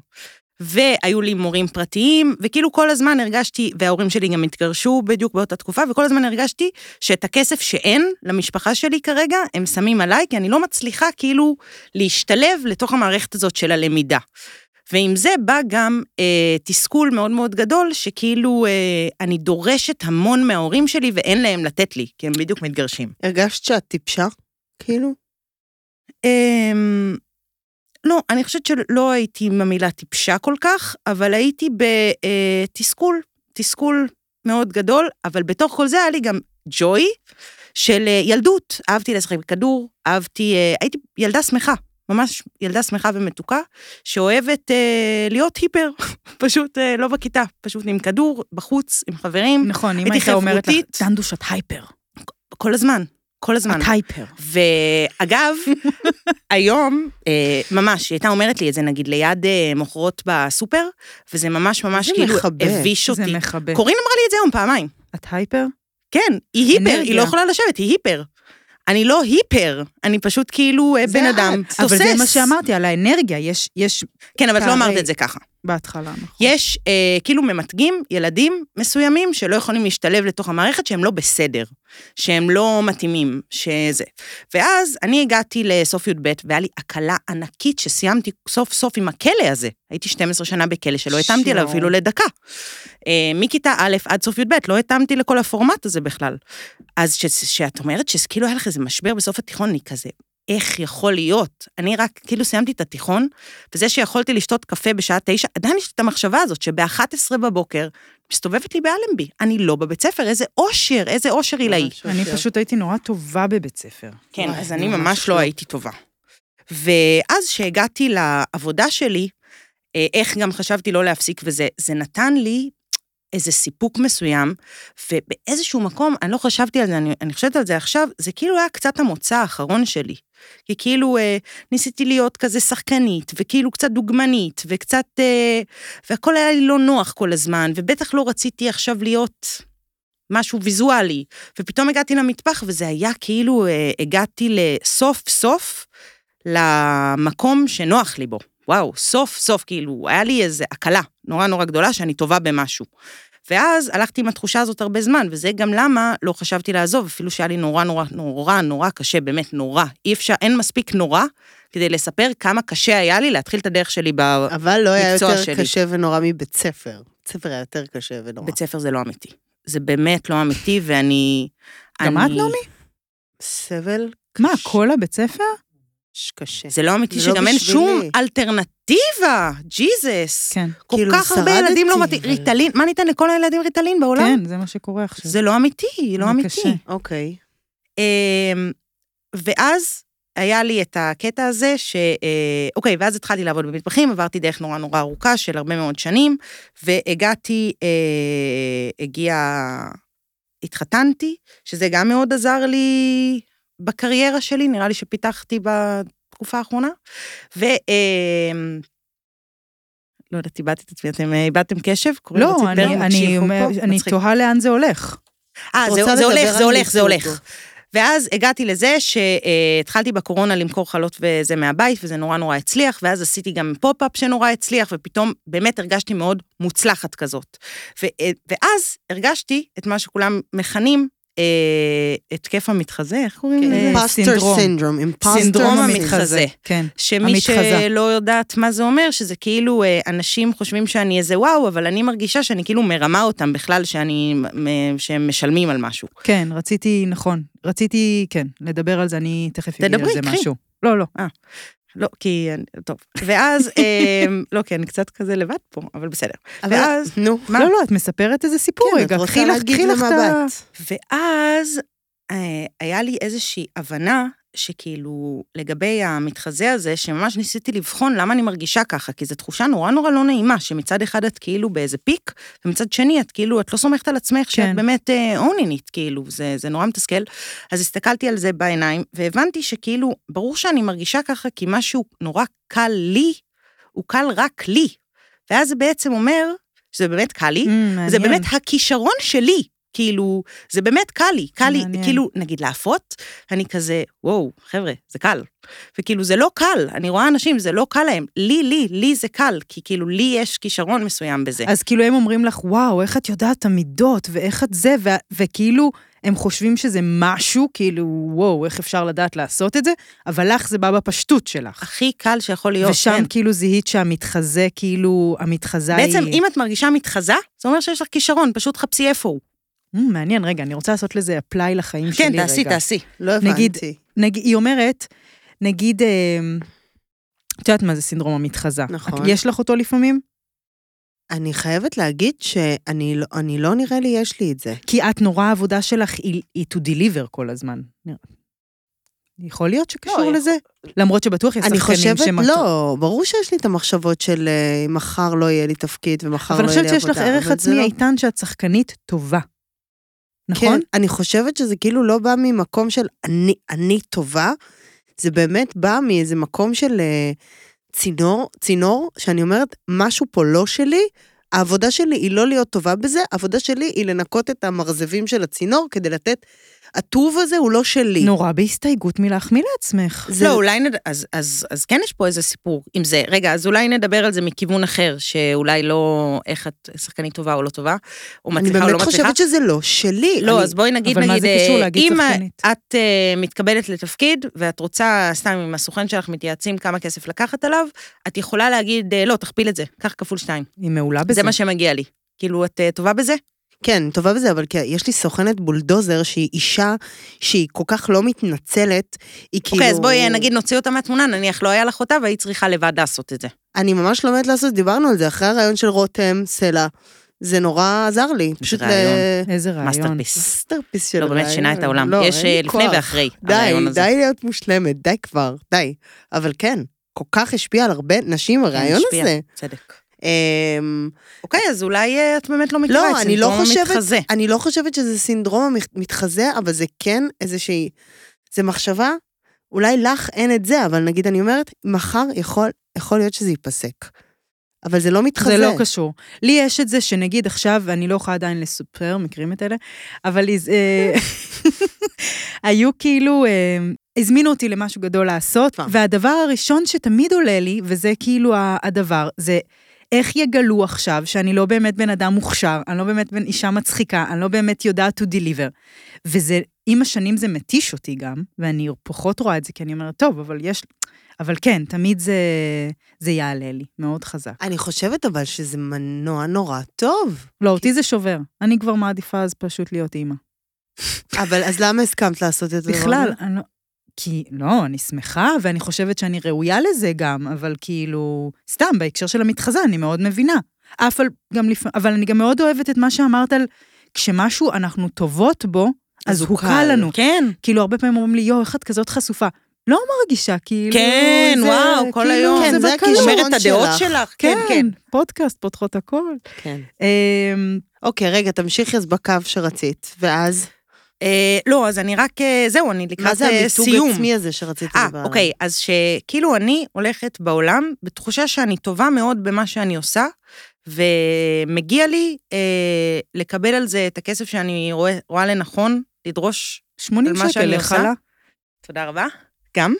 והיו לי מורים פרטיים, וכאילו כל הזמן הרגשתי, וההורים שלי גם התגרשו בדיוק באותה תקופה, וכל הזמן הרגשתי שאת הכסף שאין למשפחה שלי כרגע, הם שמים עליי, כי אני לא מצליחה כאילו להשתלב לתוך המערכת הזאת של הלמידה. ועם זה בא גם אה, תסכול מאוד מאוד גדול, שכאילו אה, אני דורשת המון מההורים שלי ואין להם לתת לי, כי הם בדיוק מתגרשים. הרגשת שאת טיפשה? כאילו? אמ, לא, אני חושבת שלא הייתי עם המילה טיפשה כל כך, אבל הייתי בתסכול, תסכול מאוד גדול, אבל בתוך כל זה היה לי גם ג'וי של אה, ילדות. אהבתי לשחק בכדור, אהבתי, אה, הייתי ילדה שמחה, ממש ילדה שמחה ומתוקה, שאוהבת אה, להיות היפר, פשוט אה, לא בכיתה, פשוט עם כדור, בחוץ, עם חברים, נכון, אם הייתה אומרת לך. דנדוש, את הייפר. כל הזמן, כל הזמן. את הייפר. ואגב, היום, אה, ממש, היא הייתה אומרת לי את זה, נגיד, ליד אה, מוכרות בסופר, וזה ממש ממש זה כאילו מכבד. הביש זה אותי. מכבד. קורין אמרה לי את זה היום פעמיים. את הייפר? כן, היא היפר, אנרגיה. היא לא יכולה לשבת, היא היפר. אני לא היפר, אני פשוט כאילו אה, זה בן את. אדם תוסס. אבל זה מה שאמרתי על האנרגיה, יש, יש, כן, אבל את לא אמרת את זה ככה. בהתחלה, נכון. יש אה, כאילו ממתגים ילדים מסוימים שלא יכולים להשתלב לתוך המערכת, שהם לא בסדר, שהם לא מתאימים, שזה. ואז אני הגעתי לסוף י"ב, והיה לי הקלה ענקית שסיימתי סוף סוף עם הכלא הזה. הייתי 12 שנה בכלא, שלא התאמתי שיו. אפילו לדקה. אה, מכיתה א' עד סוף י"ב, לא התאמתי לכל הפורמט הזה בכלל. אז כשאת אומרת שכאילו היה לך איזה משבר בסוף התיכון, אני כזה, איך יכול להיות? אני רק כאילו סיימתי את התיכון, וזה שיכולתי לשתות קפה בשעה תשע, עדיין יש לי את המחשבה הזאת שב-11 בבוקר מסתובבת לי באלנבי. אני לא בבית ספר, איזה אושר, איזה אושר עילאי. אני פשוט הייתי נורא טובה בבית ספר. כן, אז אני ממש לא לא. הייתי טובה. ואז שהגעתי לעבודה שלי, אה, איך גם חשבתי לא להפסיק וזה, זה נתן לי איזה סיפוק מסוים, ובאיזשהו מקום, אני לא חשבתי על זה, אני, אני חושבת על זה עכשיו, זה כאילו היה קצת המוצא האחרון שלי. כי כאילו אה, ניסיתי להיות כזה שחקנית, וכאילו קצת דוגמנית, וקצת... אה, והכל היה לי לא נוח כל הזמן, ובטח לא רציתי עכשיו להיות משהו ויזואלי. ופתאום הגעתי למטבח, וזה היה כאילו, אה, הגעתי לסוף סוף למקום שנוח לי בו. וואו, סוף סוף, כאילו, היה לי איזו הקלה נורא נורא גדולה שאני טובה במשהו. ואז הלכתי עם התחושה הזאת הרבה זמן, וזה גם למה לא חשבתי לעזוב, אפילו שהיה לי נורא נורא נורא נורא קשה, באמת נורא. אי אפשר, אין מספיק נורא כדי לספר כמה קשה היה לי להתחיל את הדרך שלי בבית אבל לא היה יותר שלי. קשה ונורא מבית ספר. בית ספר היה יותר קשה ונורא. ספר זה לא אמיתי. זה באמת לא אמיתי, ואני... גם אני- את, נעמי? סבל מה, כל הבית ספר? קשה. זה לא אמיתי זה לא שגם אין בשבילי. שום אלטרנטיבה, ג'יזוס. כן. כל כאילו, כך הרבה ילדים לא מתאים. ריטלין, מה ניתן לכל הילדים ריטלין בעולם? כן, זה מה שקורה עכשיו. זה לא אמיתי, לא זה אמיתי. קשה. אוקיי. אמ, ואז היה לי את הקטע הזה ש... אה, אוקיי, ואז התחלתי לעבוד במטבחים, עברתי דרך נורא נורא ארוכה של הרבה מאוד שנים, והגעתי, אה, הגיע... התחתנתי, שזה גם מאוד עזר לי בקריירה שלי, נראה לי שפיתחתי בתקופה האחרונה. ו... אה, לא יודעת, איבדתי את עצמי, אתם אה, איבדתם קשב? לא, אני-. תוהה לאן זה הולך. אה, זה, הולך, זה הולך, זה. הולך. ואז הגעתי לזה שהתחלתי בקורונה למכור חלות וזה מהבית, וזה נורא נורא הצליח, ואז עשיתי גם פופ-אפ שנורא הצליח, ופתאום באמת הרגשתי מאוד מוצלחת כזאת. ו, ואז הרגשתי את מה שכולם מכנים אה, התקף המתחזה, איך קוראים לזה? אימפסטר סינדרום. סינדרום. המתחזה. כן. שמי המתחזה. שלא יודעת מה זה אומר, שזה כאילו אה, אנשים חושבים שאני איזה וואו, אבל אני מרגישה שאני כאילו מרמה אותם בכלל, שאני, מ- שהם משלמים על משהו. כן, רציתי, נכון. רציתי, כן, לדבר על זה, אני תכף אגיד על זה קחי. משהו. לא, לא. לא, כי... טוב. ואז, אה, לא, כי אני קצת כזה לבד פה, אבל בסדר. אבל- ואז, נו. מה? לא, לא, את מספרת איזה סיפור כן, רגע. את קחי רוצה לך, את ה... למבט. ואז אה, היה לי איזושהי הבנה שכאילו, לגבי המתחזה הזה, שממש ניסיתי לבחון למה אני מרגישה ככה, כי זו תחושה נורא נורא לא נעימה, שמצד אחד את כאילו באיזה פיק, ומצד שני את כאילו, את לא סומכת על עצמך כן. שאת באמת אונינית, כאילו, זה, זה נורא מתסכל. אז הסתכלתי על זה בעיניים, והבנתי שכאילו, ברור שאני מרגישה ככה, כי משהו נורא קל לי, הוא קל רק לי. ואז זה בעצם אומר, שזה באמת קל לי, Mm, זה. באמת הכישרון שלי. כאילו, זה באמת קל לי, קל לי. כאילו, נגיד להפות, אני כזה, וואו, חבר'ה, זה קל. וכאילו, זה לא קל, אני רואה אנשים, זה לא קל להם. לי, לי, לי זה קל, כי כאילו, לי יש כישרון מסוים בזה. אז כאילו הם אומרים לך, וואו, איך את יודעת את המידות, ואיך את זה, ו- וכאילו, הם חושבים שזה משהו, כאילו, וואו, איך אפשר לדעת לעשות את זה, אבל לך זה בא בפשטות שלך. הכי קל שיכול להיות, ושם כן. כאילו זיהית שהמתחזה, כאילו, המתחזה היא... בעצם, אם את מרגישה מתחזה, זה אומר שיש לך כישרון, פשוט חפשי איפה הוא. Mm, מעניין, רגע, אני רוצה לעשות לזה אפליי לחיים שלי כן, רגע. תעשי, תעשי. לא הבנתי. נגיד, היא אומרת, נגיד, אה, את יודעת מה זה סינדרום המתחזה. נכון. יש לך אותו לפעמים? אני חייבת להגיד שאני לא- אני לא נראה לי יש לי את זה. כי את נורא העבודה שלך היא, היא to deliver כל הזמן. יכול להיות שקשור לא, לזה? למרות שבטוח יש אני שחקנים חושבת, שהם... לא, ברור שיש לי את המחשבות של אה, מחר לא יהיה לי תפקיד ומחר אבל לא אני יהיה לי חושבת עבודה. שיש לך ערך אבל עצמי לא- איתן שאת שחקנית טובה. נכון? כן, אני חושבת שזה כאילו לא בא ממקום של אני, אני טובה, זה באמת בא מאיזה מקום של אה, צינור, צינור, שאני אומרת, משהו פה לא שלי, העבודה שלי היא לא להיות טובה בזה, העבודה שלי היא לנקות את המרזבים של הצינור כדי לתת... הטוב הזה הוא לא שלי. נורא בהסתייגות מלהחמיא לעצמך. זה- לא, אולי נד... אז, אז, אז כן יש פה איזה סיפור עם זה. רגע, אז אולי נדבר על זה מכיוון אחר, שאולי לא איך את שחקנית טובה או לא טובה, או אני מצליחה או לא באמת מצליחה. חושבת שזה לא שלי. לא, אני- אז בואי נגיד, אבל מה נגיד, זה קשור להגיד אם שחקנית? את אה, מתקבלת לתפקיד, ואת רוצה, סתם עם הסוכן שלך מתייעצים כמה כסף לקחת עליו, את יכולה להגיד, אה, לא, תכפיל את זה, קח כפול שתיים. היא מעולה בזה. זה מה שמגיע לי. כאילו, את אה, טובה בזה? כן, טובה בזה, אבל כי יש לי סוכנת בולדוזר שהיא אישה שהיא כל כך לא מתנצלת, היא כאילו... אוקיי, אז בואי נגיד נוציא אותה מהתמונה, נניח לא היה לך אותה והיית צריכה לבד לעשות את זה. אני ממש לומדת לעשות, דיברנו על זה, אחרי הריאיון של רותם, סלע. זה נורא עזר לי. פשוט ל... ריאיון. איזה ריאיון. masterpiece. masterpiece של לא, באמת ריאיון. שינה את העולם. לא, יש אה, לפני כוח. ואחרי די, הריאיון הזה. די להיות מושלמת, די כבר, די. אבל כן, כל כך השפיע על הרבה נשים הריאיון השפיע. הזה. צדק. אמ, אוקיי, אז אולי אה, את באמת לא מכירה לא, את אני לא סינדרום חושבת, המתחזה. אני לא חושבת שזה סינדרום המח- מתחזה, אבל זה כן איזושהי, זה מחשבה, אולי לך אין את זה, אבל נגיד אני אומרת, מחר יכול, יכול להיות שזה ייפסק. אבל זה לא מתחזה. זה לא קשור. לי יש את זה שנגיד עכשיו, ואני לא יכולה עדיין לספר, מכירים את אלה, אבל אה, היו כאילו, אה, הזמינו אותי למשהו גדול לעשות. והדבר הראשון שתמיד עולה לי, וזה כאילו הדבר, זה איך יגלו עכשיו שאני לא באמת בן אדם מוכשר, אני לא באמת בן אישה מצחיקה, אני לא באמת יודעת to deliver. וזה, עם השנים זה מתיש אותי גם, ואני פחות רואה את זה, כי אני אומרת, טוב, אבל יש... אבל כן, תמיד זה, זה יעלה לי, מאוד חזק. אני חושבת אבל שזה מנוע נורא טוב. לא, אותי זה שובר. אני כבר מעדיפה אז פשוט להיות אימא. אבל אז למה הסכמת לעשות את זה? בכלל, אני לא... כי, לא, אני שמחה, ואני חושבת שאני ראויה לזה גם, אבל כאילו, סתם, בהקשר של המתחזה, אני מאוד מבינה. אף על, גם לפעמים, אבל אני גם מאוד אוהבת את מה שאמרת על, כשמשהו אנחנו טובות בו, אז, הוא קל לנו. כן. כאילו, הרבה פעמים אומרים לי, יואו, איך את כזאת חסופה. לא מרגישה, כאילו... כן, זה- וואו, כל כאילו, היום. כן, זה בקלות. הכישרון אומרת את הדעות שלך. שלך. כן, כן, כן. פודקאסט, פותחות הכל. כן. אמ, אוקיי, רגע, תמשיכי אז בקו שרצית, ואז? אה, לא, אז אני רק, אה, זהו, אני מה לקראת זה אה, המיתוג סיום. עצמי הזה שרצית אה, לדבר עליו? אוקיי, אז שכאילו אני הולכת בעולם בתחושה שאני טובה מאוד במה שאני עושה, ומגיע לי אה, לקבל על זה את הכסף שאני רואה, רואה לנכון, לדרוש 80 על מה שאני עושה. לחלה. תודה רבה, גם.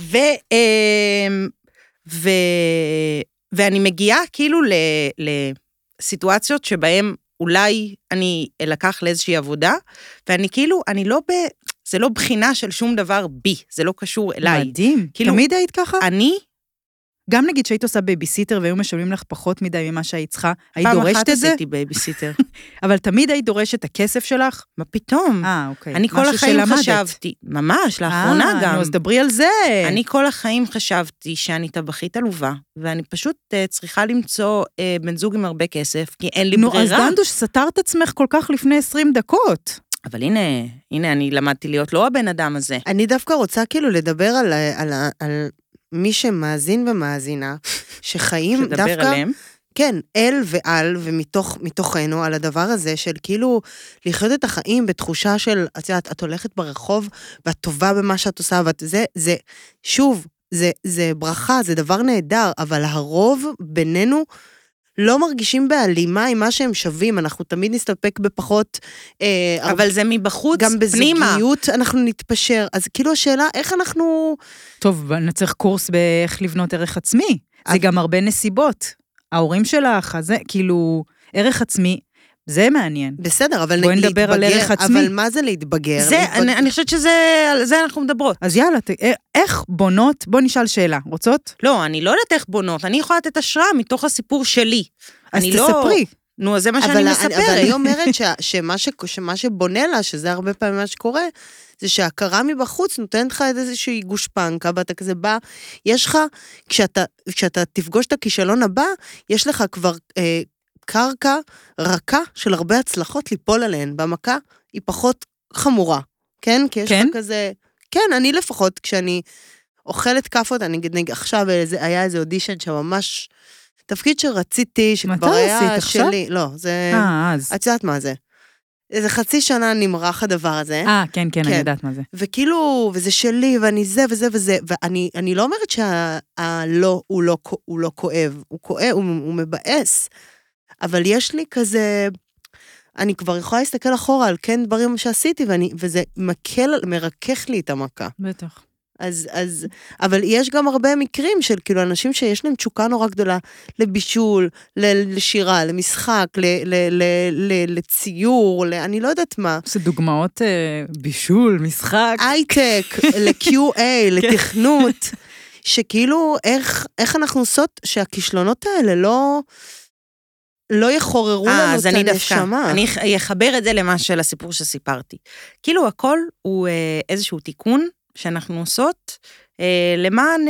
ו, אה, ו, ואני מגיעה כאילו ל, לסיטואציות שבהן אולי אני אלקח לאיזושהי עבודה, ואני כאילו, אני לא ב... זה לא בחינה של שום דבר בי, זה לא קשור אליי. מדהים. כאילו- תמיד היית ככה? אני, גם נגיד שהיית עושה בייביסיטר והיו משלמים לך פחות מדי ממה שהיית צריכה, היית פעם דורשת אחת את זה? עשיתי בייביסיטר. אבל תמיד היית דורשת את הכסף שלך? מה פתאום? אה, אוקיי. אני כל החיים שלמדת. חשבתי, ממש, לאחרונה אה, גם. נו, אז דברי על זה. אני כל החיים חשבתי שאני טבחית עלובה, ואני פשוט אה, צריכה למצוא אה, בן זוג עם הרבה כסף, כי אין לי נו, אז ברירה. דנדוש, סתרת עצמך כל כך לפני 20 דקות. אבל הנה, הנה, אני למדתי להיות לא הבן אדם הזה. אני דווקא רוצה כאילו לדבר על, על, על, על מי שמאזין ומאזינה, שחיים דווקא, עליהם. כן, אל ועל ומתוכנו, על הדבר הזה של כאילו לחיות את החיים בתחושה של, את יודעת, את הולכת ברחוב ואת טובה במה שאת עושה, ואת זה, זה, שוב, זה, זה ברכה, זה דבר נהדר, אבל הרוב בינינו לא מרגישים בהלימה עם מה שהם שווים, אנחנו תמיד נסתפק בפחות... אה, אבל זה מבחוץ, גם פנימה. בזוגיות אנחנו נתפשר. אז כאילו השאלה, איך אנחנו... טוב, אני צריך קורס באיך לבנות ערך עצמי. זה אבל- גם הרבה נסיבות. ההורים שלך, אז זה, כאילו, ערך עצמי, זה מעניין. בסדר, אבל בואי נדבר על להתבגר, ערך עצמי. אבל מה זה להתבגר? זה, להתבג- אני, אני חושבת שזה, על זה אנחנו מדברות. אז יאללה, ת, אה, איך בונות, בוא נשאל שאלה, רוצות? לא, אני לא יודעת איך בונות, אני יכולה לתת השראה מתוך הסיפור שלי. אז אני תספרי. לא... נו, אז זה מה שאני אבל, מספרת. אבל אני אומרת ש, שמה, ש, שמה שבונה לה, שזה הרבה פעמים מה שקורה, זה שהכרה מבחוץ נותנת לך איזושהי גושפנקה, ואתה כזה בא, יש לך, כשאתה, כשאתה תפגוש את הכישלון הבא, יש לך כבר אה, קרקע רכה של הרבה הצלחות ליפול עליהן. במכה היא פחות חמורה, כן? כי יש כן? לך כזה... כן, אני לפחות, כשאני אוכלת כאפות, אני נגיד, עכשיו איזה, היה איזה אודישן שממש... תפקיד שרציתי, שכבר היה עשית? עכשיו? שלי. לא, זה... אה, אז. את יודעת מה זה. איזה חצי שנה נמרח הדבר הזה. אה, כן, כן, אני כן. יודעת מה זה. וכאילו, וזה שלי, ואני זה וזה וזה, ואני אני לא אומרת שהלא הוא לא, הוא לא כואב, הוא כואב, הוא, הוא מבאס, אבל יש לי כזה, אני כבר יכולה להסתכל אחורה על כן דברים שעשיתי, ואני, וזה מקל, מרכך לי את המכה. בטח. אז, אז, אבל יש גם הרבה מקרים של כאילו אנשים שיש להם תשוקה נורא גדולה לבישול, ל- לשירה, למשחק, ל, ל, ל, ל, לציור, ל, אני לא יודעת מה. זה דוגמאות אה, בישול, משחק. הייטק, ל-QA, לתכנות, שכאילו איך, איך אנחנו עושות שהכישלונות האלה לא... לא יחוררו אה, לנו אז את אני דווקא, הנשמה. אני אח- אחבר את זה למה של הסיפור שסיפרתי. כאילו הכל הוא אה, איזשהו תיקון שאנחנו עושות אה, למען,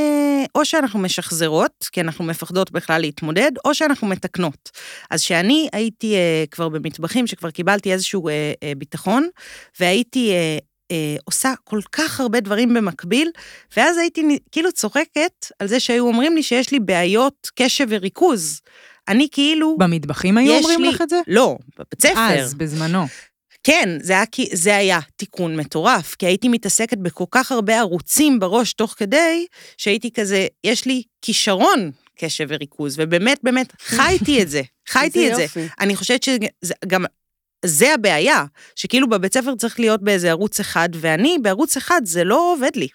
או שאנחנו משחזרות, כי אנחנו מפחדות בכלל להתמודד, או שאנחנו מתקנות. אז שאני הייתי כבר במטבחים, שכבר קיבלתי איזשהו ביטחון, והייתי אה, עושה כל כך הרבה דברים במקביל, ואז הייתי כאילו צוחקת על זה שהיו אומרים לי שיש לי בעיות קשב וריכוז. אני כאילו... במטבחים היו אומרים לי- לך את זה? לא, בבית ספר. אז, בזמנו. כן, זה היה, זה היה תיקון מטורף, כי הייתי מתעסקת בכל כך הרבה ערוצים בראש תוך כדי, שהייתי כזה, יש לי כישרון קשב וריכוז, ובאמת, באמת, חייתי את זה, חייתי את זה. יופי. אני חושבת שגם... זה הבעיה, שכאילו בבית ספר צריך להיות באיזה ערוץ אחד, ואני בערוץ אחד זה לא עובד לי.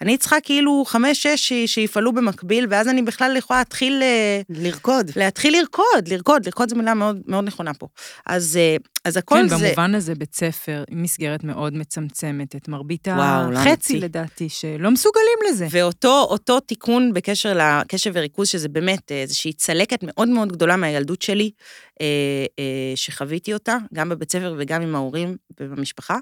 אני צריכה כאילו חמש-שש ש- שיפעלו במקביל, ואז אני בכלל יכולה להתחיל אה, לרקוד. להתחיל לרקוד, לרקוד, לרקוד זו מילה מאוד, מאוד נכונה פה. אז, אה, אז הכל כן, זה... במובן הזה בית ספר, עם מסגרת מאוד מצמצמת את מרבית לא החצי, אמיתי. לדעתי, שלא מסוגלים לזה. ואותו אותו תיקון בקשר לקשב וריכוז, שזה באמת אה, איזושהי צלקת מאוד מאוד גדולה מהילדות שלי, שחוויתי אותה, גם בבית ספר וגם עם ההורים ובמשפחה,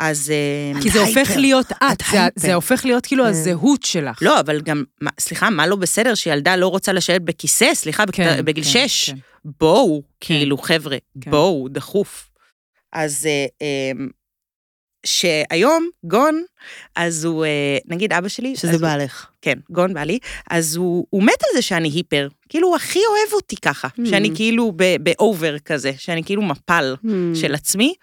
אז... אה, כי זה הייפר. הופך להיות את, זה-. זה הופך להיות כאילו כן. הזהות שלך. לא, אבל גם, מה- סליחה, מה לא בסדר שילדה לא רוצה לשבת בכיסא, סליחה, כן, בגיל כן, שש? כן. בואו, כאילו, חבר'ה, כן. בואו, דחוף. אז אה, אה, שהיום, גון, אז הוא, אה, נגיד אבא שלי, שזה בעלך. כן, גון בעלי, אז הוא, הוא מת על זה שאני היפר. כאילו, הוא הכי אוהב אותי ככה, Hmm. שאני כאילו ב- באובר כזה, שאני כאילו מפל Hmm. של עצמי,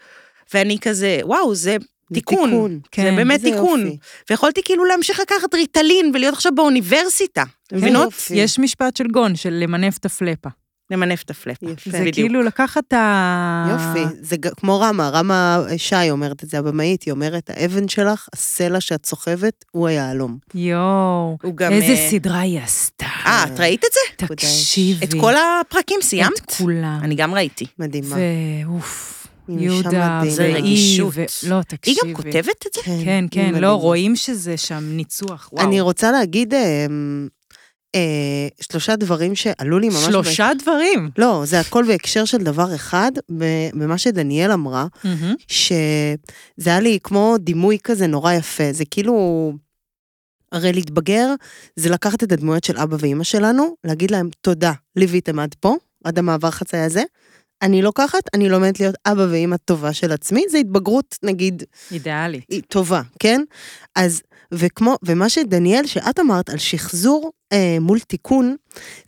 ואני כזה, וואו, זה תיקון. תיקון. זה כן, באמת איזה תיקון. יופי. ויכולתי כאילו להמשיך לקחת ריטלין ולהיות עכשיו באוניברסיטה. מבינות? יופי. יש משפט של גון, של למנף את הפלפה. למנף את הפלאפה. יפה. זה בדיוק. כאילו לקחת את ה... יופי, זה כמו רמה, רמה שי אומרת את זה, הבמאית, היא אומרת, האבן שלך, הסלע שאת סוחבת, הוא היהלום. יואו. איזה אה, סדרה היא עשתה. אה, את ראית את זה? תקשיבי. את כל הפרקים את סיימת? כולם. אני גם ראיתי. מדהימה. ואוף, היא יהודה. זה רגישות. ו- לא, היא תקשיבי. גם כותבת את זה? כן, היא כן, לא. רואים שזה שם ניצוח, וואו. אני רוצה להגיד אה, שלושה דברים שעלו לי ממש... ב- שלושה דברים. לא, זה הכל בהקשר של דבר אחד, ב- במה שדניאל אמרה, מהמם. שזה היה לי כמו דימוי כזה נורא יפה, זה כאילו... הרי להתבגר זה לקחת את הדמויות של אבא ואימא שלנו, להגיד להם תודה, ליוויתם עד פה, עד המעבר חצייה הזה. אני לוקחת, אני לומדת להיות אבא ואימא טובה של עצמי, זה התבגרות, נגיד, אידיאלית. טובה, כן? אז, וכמו, ומה שדניאל, שאת אמרת על שחזור אה, מול תיקון,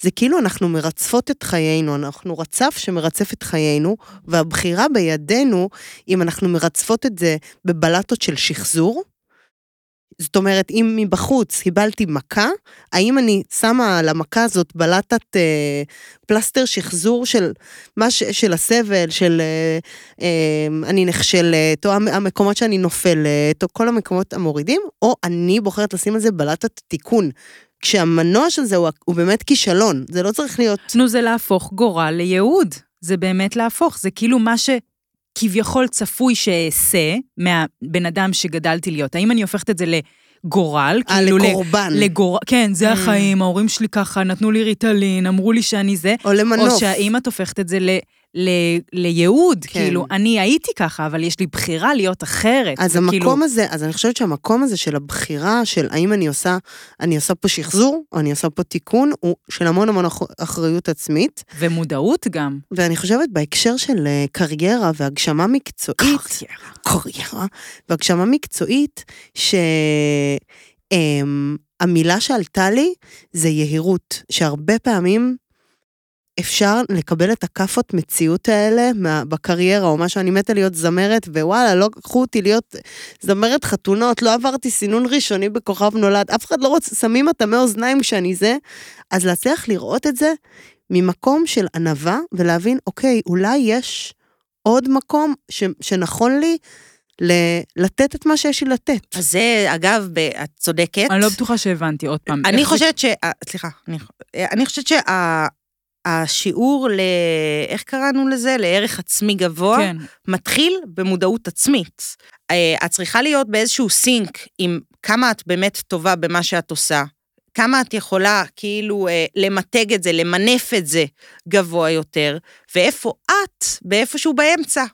זה כאילו אנחנו מרצפות את חיינו, אנחנו רצף שמרצף את חיינו, והבחירה בידינו, אם אנחנו מרצפות את זה בבלטות של שחזור, זאת אומרת, אם מבחוץ קיבלתי מכה, האם אני שמה על המכה הזאת בלטת אה, פלסטר שחזור של, מה ש, של הסבל, של אה, אה, אני נכשלת, או המ- המקומות שאני נופלת, או כל המקומות המורידים, או אני בוחרת לשים על זה בלטת תיקון. כשהמנוע של זה הוא, הוא באמת כישלון, זה לא צריך להיות... נו, זה להפוך גורל לייעוד. זה באמת להפוך, זה כאילו מה שכביכול צפוי שאעשה מהבן אדם שגדלתי להיות. האם אני הופכת את זה לגורל? אה, כאילו לקורבן, לגורל, כן, זה Mm. החיים, ההורים שלי ככה, נתנו לי ריטלין, אמרו לי שאני זה. או למנוף. או שהאם את הופכת את זה ל... ל... לייעוד, כן. כאילו, אני הייתי ככה, אבל יש לי בחירה להיות אחרת. אז זה המקום הזה, אז אני חושבת שהמקום הזה של הבחירה של האם אני עושה, אני עושה פה שחזור, או אני עושה פה תיקון, הוא של המון המון אח- אחריות עצמית. ומודעות גם. ואני חושבת בהקשר של אה, קריירה והגשמה מקצועית, קריירה, והגשמה מקצועית, שהמילה שעלתה לי זה יהירות, שהרבה פעמים אפשר לקבל את הכאפות מציאות האלה מה, בקריירה, או מה שאני מתה להיות זמרת, ווואלה, לא לקחו אותי להיות זמרת חתונות, לא עברתי סינון ראשוני בכוכב נולד, אף אחד לא רוצה, שמים אטמי אוזניים כשאני זה, אז להצליח לראות את זה ממקום של ענווה, ולהבין, אוקיי, אולי יש עוד מקום ש, שנכון לי ל, לתת את מה שיש לי לתת. אז זה, אגב, ב- את צודקת. אני לא בטוחה שהבנתי, עוד פעם. אני חושבת ש... אה, סליחה, אני, אני חושבת שהשיעור ל... איך קראנו לזה? לערך עצמי גבוה, כן, מתחיל במודעות עצמית. אה, את צריכה להיות באיזשהו סינק עם כמה את באמת טובה במה שאת עושה, כמה את יכולה כאילו אה, למתג את זה, למנף את זה גבוה יותר, ואיפה את באיפשהו באמצע.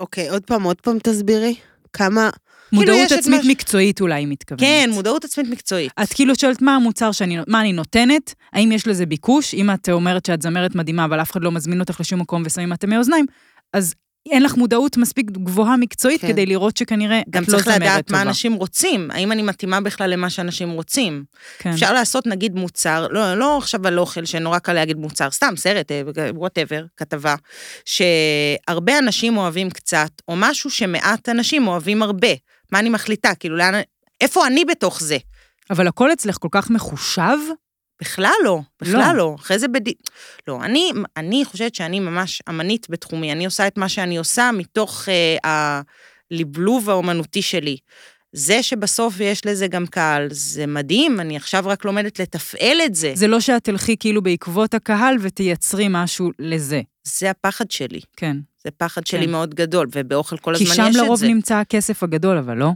אוקיי, עוד פעם, עוד פעם תסבירי. כמה... מודעות יש את עצמית מה ש- מקצועית אולי מתכוונת. כן, מודעות עצמית מקצועית. את כאילו שואלת מה המוצר שאני, מה אני נותנת, האם יש לזה ביקוש, אם את אומרת שאת זמרת מדהימה, אבל אף אחד לא מזמין אותך לשום מקום ושמים אטמי אוזניים, אז אין לך מודעות מספיק גבוהה מקצועית כן. כדי לראות שכנראה גם את לא צריך זמרת לדעת מה טובה. אנשים רוצים, האם אני מתאימה בכלל למה שאנשים רוצים. כן. אפשר לעשות נגיד מוצר, לא, לא עכשיו על אוכל, שנורא קל להגיד מוצר, סתם סרט, וואטאבר, כתבה, שהרבה אנשים אוהבים קצת, או משהו שמעט אנשים אוהבים הרבה. מה אני מחליטה? כאילו, לאן... איפה אני בתוך זה? אבל הכל אצלך כל כך מחושב, בכלל לא, בכלל לא. לא. אחרי זה בד... לא, אני, אני חושבת שאני ממש אמנית בתחומי, אני עושה את מה שאני עושה מתוך אה, הלבלוב האומנותי שלי. זה שבסוף יש לזה גם קהל, זה מדהים, אני עכשיו רק לומדת לתפעל את זה. זה לא שאת תלכי כאילו בעקבות הקהל ותייצרי משהו לזה. זה הפחד שלי. כן. זה פחד כן. שלי מאוד גדול, ובאוכל כל כי הזמן שם יש את לרוב זה. נמצא הכסף הגדול, אבל לא?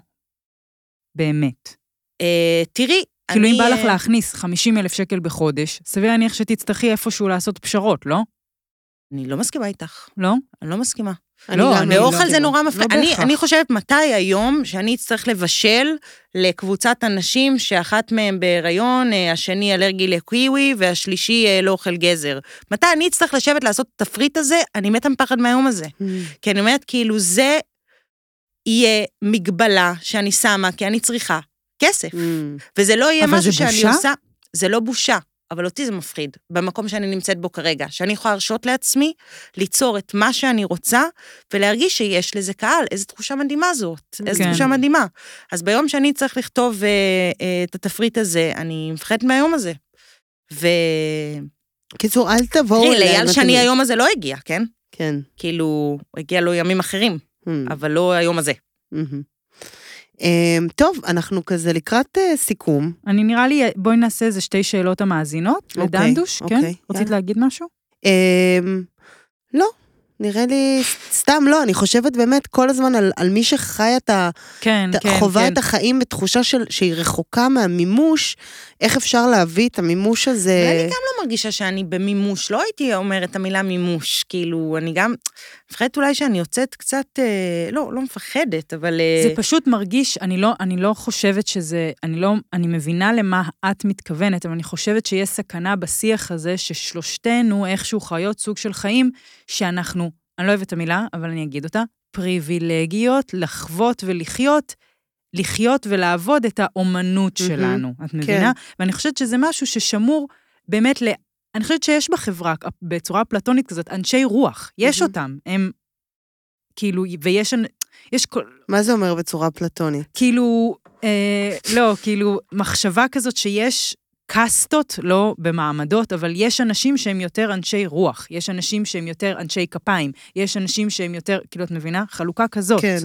באמת. אה, תראי, כאילו אני... אם בא לך להכניס 50 אלף שקל בחודש, סביר להניח שתצטרכי איפשהו לעשות פשרות, לא? אני לא מסכימה איתך, לא? אני לא מסכימה. אני לא, גם אני לא באוכל זה מסכימה. נורא מפריע. לא אני. אני חושבת מתי היום שאני אצטרך לבשל לקבוצת אנשים שאחת מהם בהיריון, אה, השני אלרגי לקיווי והשלישי אה, לא אוכל גזר. מתי אני אצטרך לשבת לעשות את התפריט הזה? אני מתה מפחד מהיום הזה. Mm. כי אני אומרת, כאילו, זה יהיה מגבלה שאני שמה, כי אני צריכה כסף. Mm. וזה לא יהיה משהו זה שאני בושה? עושה... זה לא בושה, אבל אותי זה מפחיד, במקום שאני נמצאת בו כרגע, שאני יכולה להרשות לעצמי ליצור את מה שאני רוצה, ולהרגיש שיש לזה קהל. איזו תחושה מדהימה זאת, איזו כן. תחושה מדהימה. אז ביום שאני צריך לכתוב אה, אה, את התפריט הזה, אני מפחדת מהיום הזה. ו... קיצור, אל תבואו תראי, אליי. לאייל שני אתם- היום הזה לא הגיע, כן? כן. כאילו, הגיע לו ימים אחרים, Mm. אבל לא היום הזה. מהמם. אמ, טוב, אנחנו כזה לקראת אה, סיכום. אני נראה לי, בואי נעשה איזה שתי שאלות המאזינות, אוקיי, לדנדוש, כן? אוקיי, רצית. להגיד משהו? אמ, לא, נראה לי, סתם לא, אני חושבת באמת כל הזמן על, על מי שחי את ה... כן, ת- כן, חווה כן. את החיים בתחושה של, שהיא רחוקה מהמימוש, איך אפשר להביא את המימוש הזה. ואני גם לא מרגישה שאני במימוש, לא הייתי אומרת את המילה מימוש, כאילו, אני גם מפחדת אולי שאני יוצאת קצת, אה, לא, לא מפחדת, אבל... אה, זה פשוט מרגיש, אני לא, אני לא חושבת שזה, אני לא, אני מבינה למה את מתכוונת, אבל אני חושבת שיש סכנה בשיח הזה ששלושתנו איכשהו חיות סוג של חיים שאנחנו, אני לא אוהבת את המילה, אבל אני אגיד אותה, פריבילגיות לחוות ולחיות, לחיות ולעבוד את האומנות מהמם, שלנו, את מבינה? ואני חושבת שזה משהו ששמור באמת ל... אני חושבת שיש בחברה, בצורה פלטונית כזאת, אנשי רוח, יש מהמם. אותם, הם כאילו, ויש יש כל, מה זה אומר בצורה פלטונית? כאילו, אה, לא, כאילו, מחשבה כזאת שיש קאסטות, לא במעמדות, אבל יש אנשים שהם יותר אנשי רוח, יש אנשים שהם יותר אנשי כפיים, יש אנשים שהם יותר, כאילו, את מבינה? חלוקה כזאת. כן.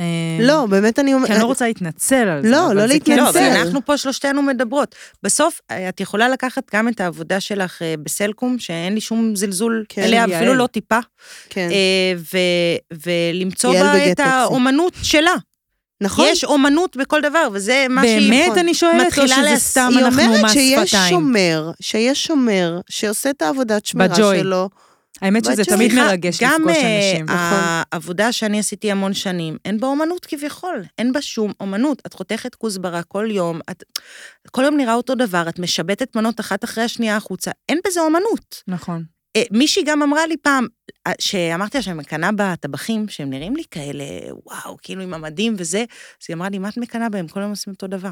אה, לא, באמת אני אומרת... כי אני לא רוצה להתנצל על זה. לא, לא זה כן לא, להתנצל. אבל אנחנו פה שלושתנו מדברות. בסוף, אה, את יכולה לקחת גם את העבודה שלך אה, בסלקום, שאין לי שום זלזול כן, אליה, יעל. אפילו לא טיפה, כן. אה, ו- ולמצוא בה את. האומנות שלה. נכון? יש אומנות בכל דבר, וזה מה שהיא... באמת נכון. אני שואלת, או שזה סתם היא אנחנו אומרת מס שיש שפתיים? שומר, שיש שומר שעושה את העבודת שמירה בג'וי. שלו. האמת שזה תמיד מרגש גם לפגוש אה, אנשים. נכון. העבודה שאני עשיתי המון שנים, אין בה אומנות כביכול, אין בה שום אומנות. את חותכת כוסברה כל יום, את, כל יום נראה אותו דבר, את משבטת מנות אחת אחרי השנייה החוצה, אין בזה אומנות. נכון. אה, מישהי גם אמרה לי פעם, אה, שאמרתי לה שאני מקנאה בטבחים, שהם נראים לי כאלה, וואו, כאילו עם המדים וזה, אז היא אמרה לי, מה את מקנאה בהם? כל יום עושים אותו דבר.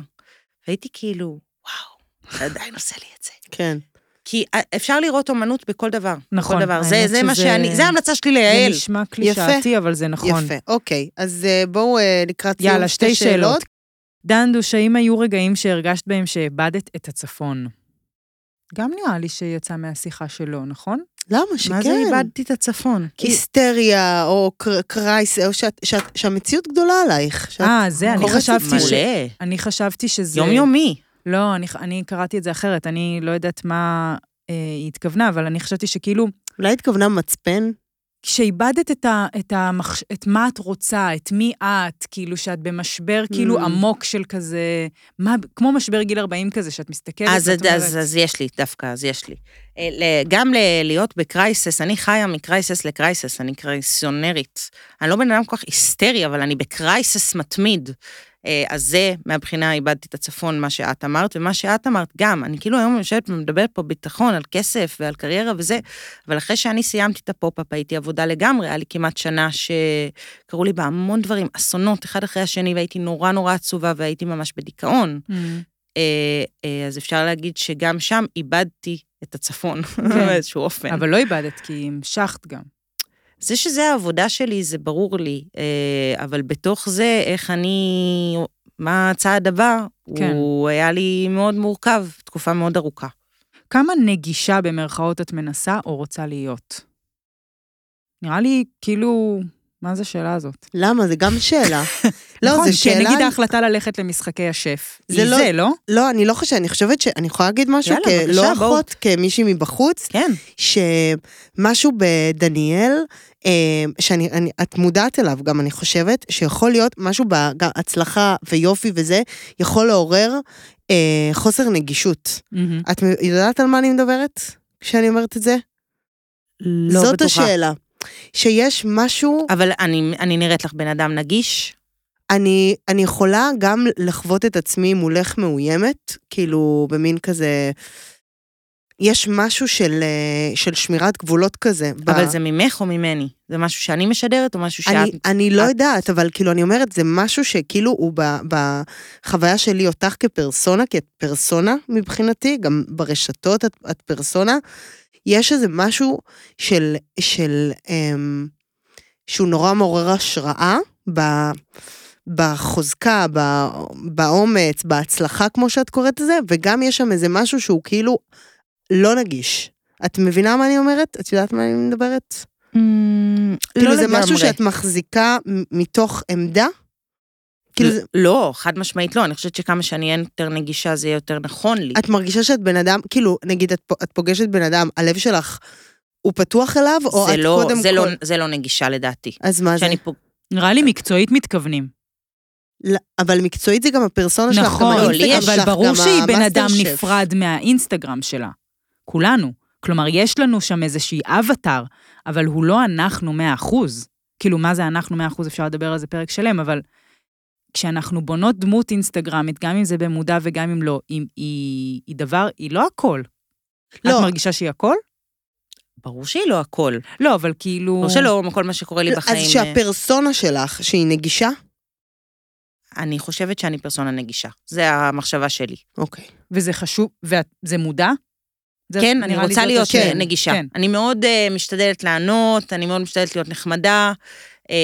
והייתי כאילו, וואו, אתה עדיין עושה לי את זה. כן. כי אה, אפשר לראות אומנות בכל דבר. נכון, בכל דבר. זה, זה מה שאני, זה ההמלצה שלי זה ליעל. נשמע קלישאתי, אבל זה נכון. יפה, אוקיי. אז אה, בואו אה, לקראת סיום יאללה, שתי שאלות. דנדוש, האם היו רגעים שהרגשת בהם שאיבדת את הצפון? גם נראה לי שיצא מהשיחה שלו, נכון? למה שכן? מה זה איבדתי את הצפון? היסטריה, או קר- קרייס, או שאת, שאת, שהמציאות גדולה עלייך. אה, זה, אני חשבתי ש... אני חשבתי שזה... יומיומי. לא, אני, אני קראתי את זה אחרת, אני לא יודעת מה אה, היא התכוונה, אבל אני חשבתי שכאילו, אולי התכוונה מצפן? כשאיבדת את, ה, את, המחש, את מה את רוצה, את מי את, כאילו שאת במשבר כאילו Mm. עמוק של כזה, מה, כמו משבר גיל 40 כזה, שאת מסתכלת אז, ואת אז, אומרת, אז, אז יש לי, דווקא, אז יש לי. אה, גם ל- להיות בקרייסס, אני חיה מקרייסס לקרייסס, אני קרייסיונרית. אני לא בן אדם כל כך היסטרי, אבל אני ב crisis מתמיד. אה, אז זה, מהבחינה איבדתי את הצפון, מה שאת אמרת, ומה שאת אמרת גם. אני כאילו היום יושבת ומדברת פה בביטחון על כסף ועל קריירה וזה, אבל אחרי שאני סיימתי את הפופ-אפ, הייתי אבודה לגמרי, היה לי כמעט שנה שקרו לי בה המון דברים, אסונות אחד אחרי השני, והייתי נורא נורא עצובה והייתי ממש בדיכאון. "מ, אה, אה, אז אפשר להגיד שגם שם איבדתי את הצפון כן. באיזשהו אופן. אבל לא איבדת, כי המשכת גם. זה שזה העבודה שלי, זה ברור לי, אה, אבל בתוך זה, איך אני, מה הצעד הבא, כן. הוא היה לי מאוד מורכב, תקופה מאוד ארוכה. כמה נגישה במרכאות את מנסה או רוצה להיות? נראה לי, כאילו, מה זה השאלה הזאת? למה? זה גם שאלה. לא, נכון, זו שאלה... כי נגיד ההחלטה ללכת למשחקי השף. זה זה לא- לא... זה, לא? לא, אני לא חושבת, אני חושבת ש... אני יכולה להגיד משהו יאללה, כלא בבקשה, בואו. אחות, כמישהי מבחוץ, כן. שמשהו בדניאל, אה, שאני, אני, את מודעת אליו גם, אני חושבת, שיכול להיות משהו בהצלחה ויופי וזה, יכול לעורר אה, חוסר נגישות. מהמם. את יודעת על מה אני מדברת כשאני אומרת את זה? לא זאת בטוחה. השאלה. שיש משהו, אבל אני, אני נראית לך בן אדם נגיש? אני, אני יכולה גם לחוות את עצמי מולך מאוימת, כאילו במין כזה, יש משהו של, אה, של שמירת גבולות כזה. ב- אבל זה ממך או ממני? זה משהו שאני משדרת או משהו שאת... אני, אני לא את- יודעת, אבל כאילו, אני אומרת, זה משהו שכאילו הוא ב, בחוויה שלי אותך כפרסונה, כי את פרסונה מבחינתי, גם ברשתות את, את פרסונה, יש איזה משהו של, של, אמ, שהוא נורא מעורר השראה ב, בחוזקה, ב, באומץ, בהצלחה, כמו שאת קוראת לזה, וגם יש שם איזה משהו שהוא כאילו לא נגיש. את מבינה מה אני אומרת? את יודעת מה אני מדברת? אמ, כאילו לא זה משהו לגמרי. שאת מחזיקה מתוך עמדה? כאילו זה- לא, חד משמעית לא, אני חושבת שכמה שאני אהיה יותר נגישה זה יהיה יותר נכון לי. את מרגישה שאת בן אדם, כאילו, נגיד את, את פוגשת בן אדם, הלב שלך הוא פתוח אליו, או זה את לא, קודם זה כל... לא, זה לא נגישה לדעתי. אז מה זה? פוג... נראה לי מקצועית מתכוונים. לא, אבל מקצועית זה גם הפרסונה שלך, נכון, גם לא, האינסטגרם לי שלך, אבל ברור גם שהיא בן המאסטר אדם שף. נפרד מהאינסטגרם שלה. כולנו. כלומר, יש לנו שם איזושהי אבטאר, אבל הוא לא אנחנו 100%. כאילו, מה זה אנחנו 100%, אפשר לדבר על זה פרק שלם, אבל כשאנחנו בונות דמות אינסטגרמית, גם אם זה במודע וגם אם לא, היא, היא, היא דבר, היא לא הכל. לא. את מרגישה שהיא הכל? ברור שהיא לא הכל. לא, אבל כאילו... ברור שלא כל מה שקורה לי אז בחיים. אה, שהפרסונה שלך, שהיא נגישה? אני חושבת שאני פרסונה נגישה. זה המחשבה שלי. אוקיי. וזה חשוב, וזה מודע? כן, אני רוצה להיות. אה, נגישה. כן. אני מאוד אה, משתדלת לענות, אני מאוד משתדלת להיות נחמדה. אה,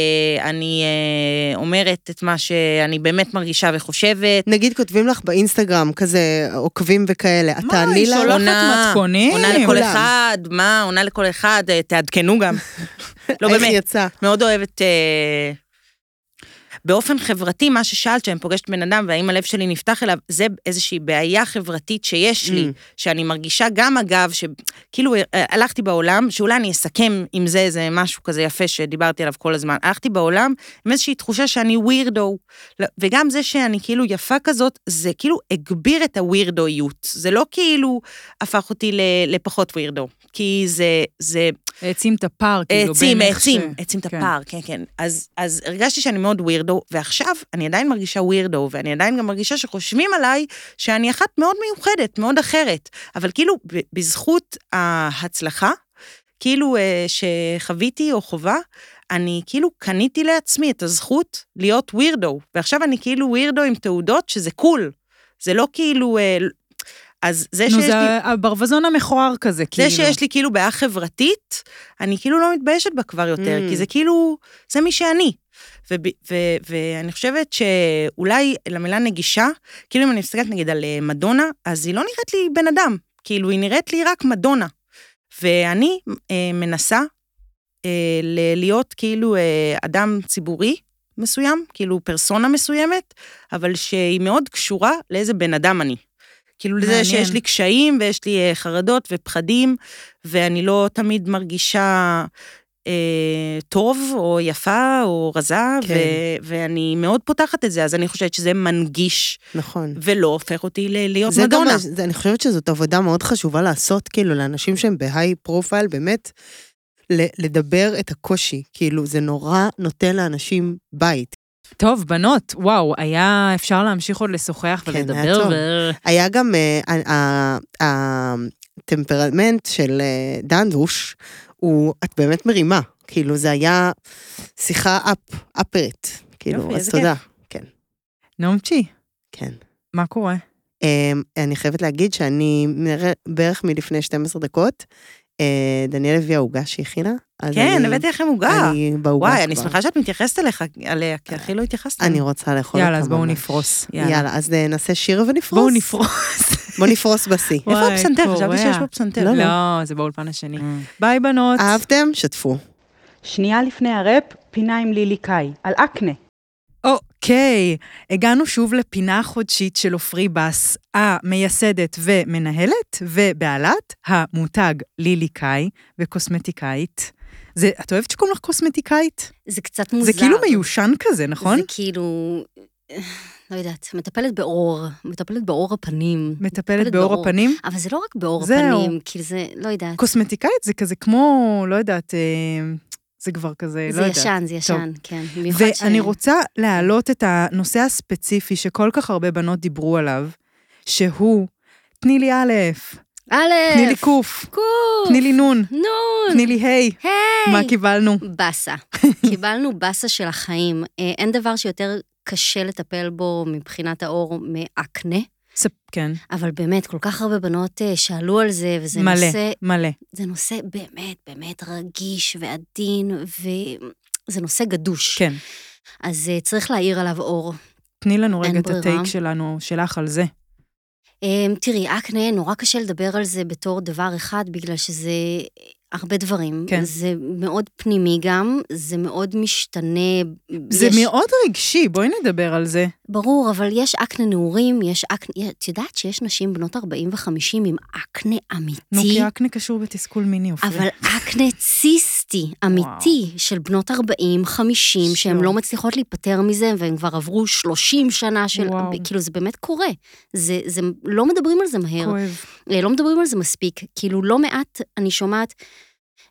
אני אה, אומרת את מה שאני באמת מרגישה וחושבת. נגיד כותבים לך באינסטגרם כזה עוקבים וכאלה, את מה, תעני היא לה? שולחת עונה- מתכונים? עונה לכל כולם. אחד, מה, עונה לכל אחד, אה, תעדכנו גם. לא, איך באמת, יצא? מאוד אוהבת... באופן חברתי, מה ששאלת, שאני פוגשת בן אדם והאם הלב שלי נפתח אליו, זה איזושהי בעיה חברתית שיש לי, Mm. שאני מרגישה גם אגב, שכאילו אה, הלכתי בעולם, שאולי אני אסכם עם זה איזה משהו כזה יפה שדיברתי עליו כל הזמן, הלכתי בעולם עם איזושהי תחושה שאני ווירדו, וגם זה שאני כאילו יפה כזאת, זה כאילו הגביר את הווירדואיות, זה לא כאילו הפך אותי ל- לפחות ווירדו, כי זה, זה העצים את הפער, כאילו, העצים, בין איך העצים, ש- העצים את כן. הפער, כן, כן. אז, אז הרגשתי שאני מאוד ווירדו, ועכשיו אני עדיין מרגישה ווירדו, ואני עדיין גם מרגישה שחושבים עליי שאני אחת מאוד מיוחדת, מאוד אחרת. אבל כאילו, בזכות ההצלחה, כאילו אה, שחוויתי או חובה, אני כאילו קניתי לעצמי את הזכות להיות ווירדו, ועכשיו אני כאילו ווירדו עם תעודות שזה קול. זה לא כאילו... אה, אז זה נו, שיש זה לי... הברווזון המכוער כזה, כאילו. זה שיש לי כאילו בעיה חברתית, אני כאילו לא מתביישת בה כבר יותר, Mm. כי זה כאילו, זה מי שאני. ואני חושבת שאולי למילה נגישה, כאילו אם אני מסתכלת נגיד על אה, מדונה, אז היא לא נראית לי בן אדם. כאילו, היא נראית לי רק מדונה. ואני אה, מנסה אה, להיות כאילו אה, אדם ציבורי מסוים, כאילו פרסונה מסוימת, אבל שהיא מאוד קשורה לאיזה בן אדם אני. כאילו לזה מעניין. שיש לי קשיים ויש לי אה, חרדות ופחדים, ואני לא תמיד מרגישה טוב או יפה או רזה, כן. ו- ואני מאוד פותחת את זה, אז אני חושבת שזה מנגיש נכון. ולא הופך אותי ל- להיות זה גם, מדונה. זה, אני חושבת שזאת עבודה מאוד חשובה לעשות, כאילו, לאנשים שהם ב high profile, באמת, ל- לדבר את הקושי. כאילו, זה נורא נותן לאנשים בית. טוב, בנות, וואו, היה אפשר להמשיך עוד לשוחח כן, היה ולדבר, טוב. ו... היה גם אה, ה- ה- הטמפרמנט של אה, דנדוש, הוא, את באמת מרימה. כאילו, זה היה שיחה up, upper ית. כאילו, יופי, אז תודה. כן, נעמצ'י, כן. מה קורה? אמ, אני חייבת להגיד שאני בערך מלפני 12 דקות, דניאל הביאה עוגה שהכינה. כן, אני- הבאתי לכם עוגה. אני בעוגה וואי, אני כבר. שמחה שאת מתייחסת אליך, עליה, כי הכי לא התייחסת. אני רוצה לאכול אותה יאללה, אז בואו. נפרוס. יאללה, אז אה, נעשה שיר ונפרוס. בואו נפרוס. בוא נפרוס בשיא. איפה הפסנתר? חשבתי שיש פה פסנתר. לא, לא, זה באולפן השני. ביי, בנות. אהבתם? שתפו. שנייה לפני הראפ, פינה עם לילי קאי, על אקנה. אוקיי, הגענו שוב לפינה החודשית של עופרי בס, המייסדת ומנהלת ובעלת המותג לילי קאי וקוסמטיקאית. זה, את אוהבת שקוראים לך קוסמטיקאית? זה קצת מוזר. זה כאילו מיושן כזה, נכון? זה כאילו, לא יודעת, מטפלת באור, מטפלת באור הפנים. מטפלת באור הפנים? אבל זה לא רק באור זהו. הפנים, כאילו זה, לא יודעת. קוסמטיקאית זה כזה כמו, לא יודעת, אה, זה כבר כזה, זה לא יודעת. ישן, זה ישן, כן. במיוחד ש... ואני רוצה להעלות את הנושא הספציפי שכל כך הרבה בנות דיברו עליו, שהוא, תני לי א', א', תני לי ק', קוף, תני לי נ', נון, תני לי ה', היי. מה קיבלנו? באסה. קיבלנו באסה של החיים. אה, אין דבר שיותר קשה לטפל בו מבחינת האור מאקנה, כן, אבל באמת, כל כך הרבה בנות אה, שאלו על זה, וזה מלא, נושא מלא. זה נושא באמת באמת רגיש ועדין, וזה נושא גדוש. כן. אז uh, צריך להאיר עליו אור. תני לנו רגע את. הטייק שלנו, שלך על זה. Um, תראי, אקנה, נורא קשה לדבר על זה בתור דבר אחד, בגלל שזה הרבה דברים. כן. זה מאוד פנימי גם, זה מאוד משתנה. זה יש, מאוד רגשי, בואי נדבר על זה. ברור, אבל יש אקנה נעורים, יש אקנה... את יודעת שיש נשים בנות 40 ו-50 עם אקנה אמיתי? נו, כי אקנה קשור בתסכול מיני, עופרי. אבל אקנה ציסטי, אמיתי, של בנות 40, 50, שהן. לא מצליחות להיפטר מזה, והן כבר עברו 30 שנה של... וואו. כאילו, זה באמת קורה. זה, זה, לא מדברים על זה מהר. כואב. אה, לא מדברים על זה מספיק. כאילו, לא מעט אני שומעת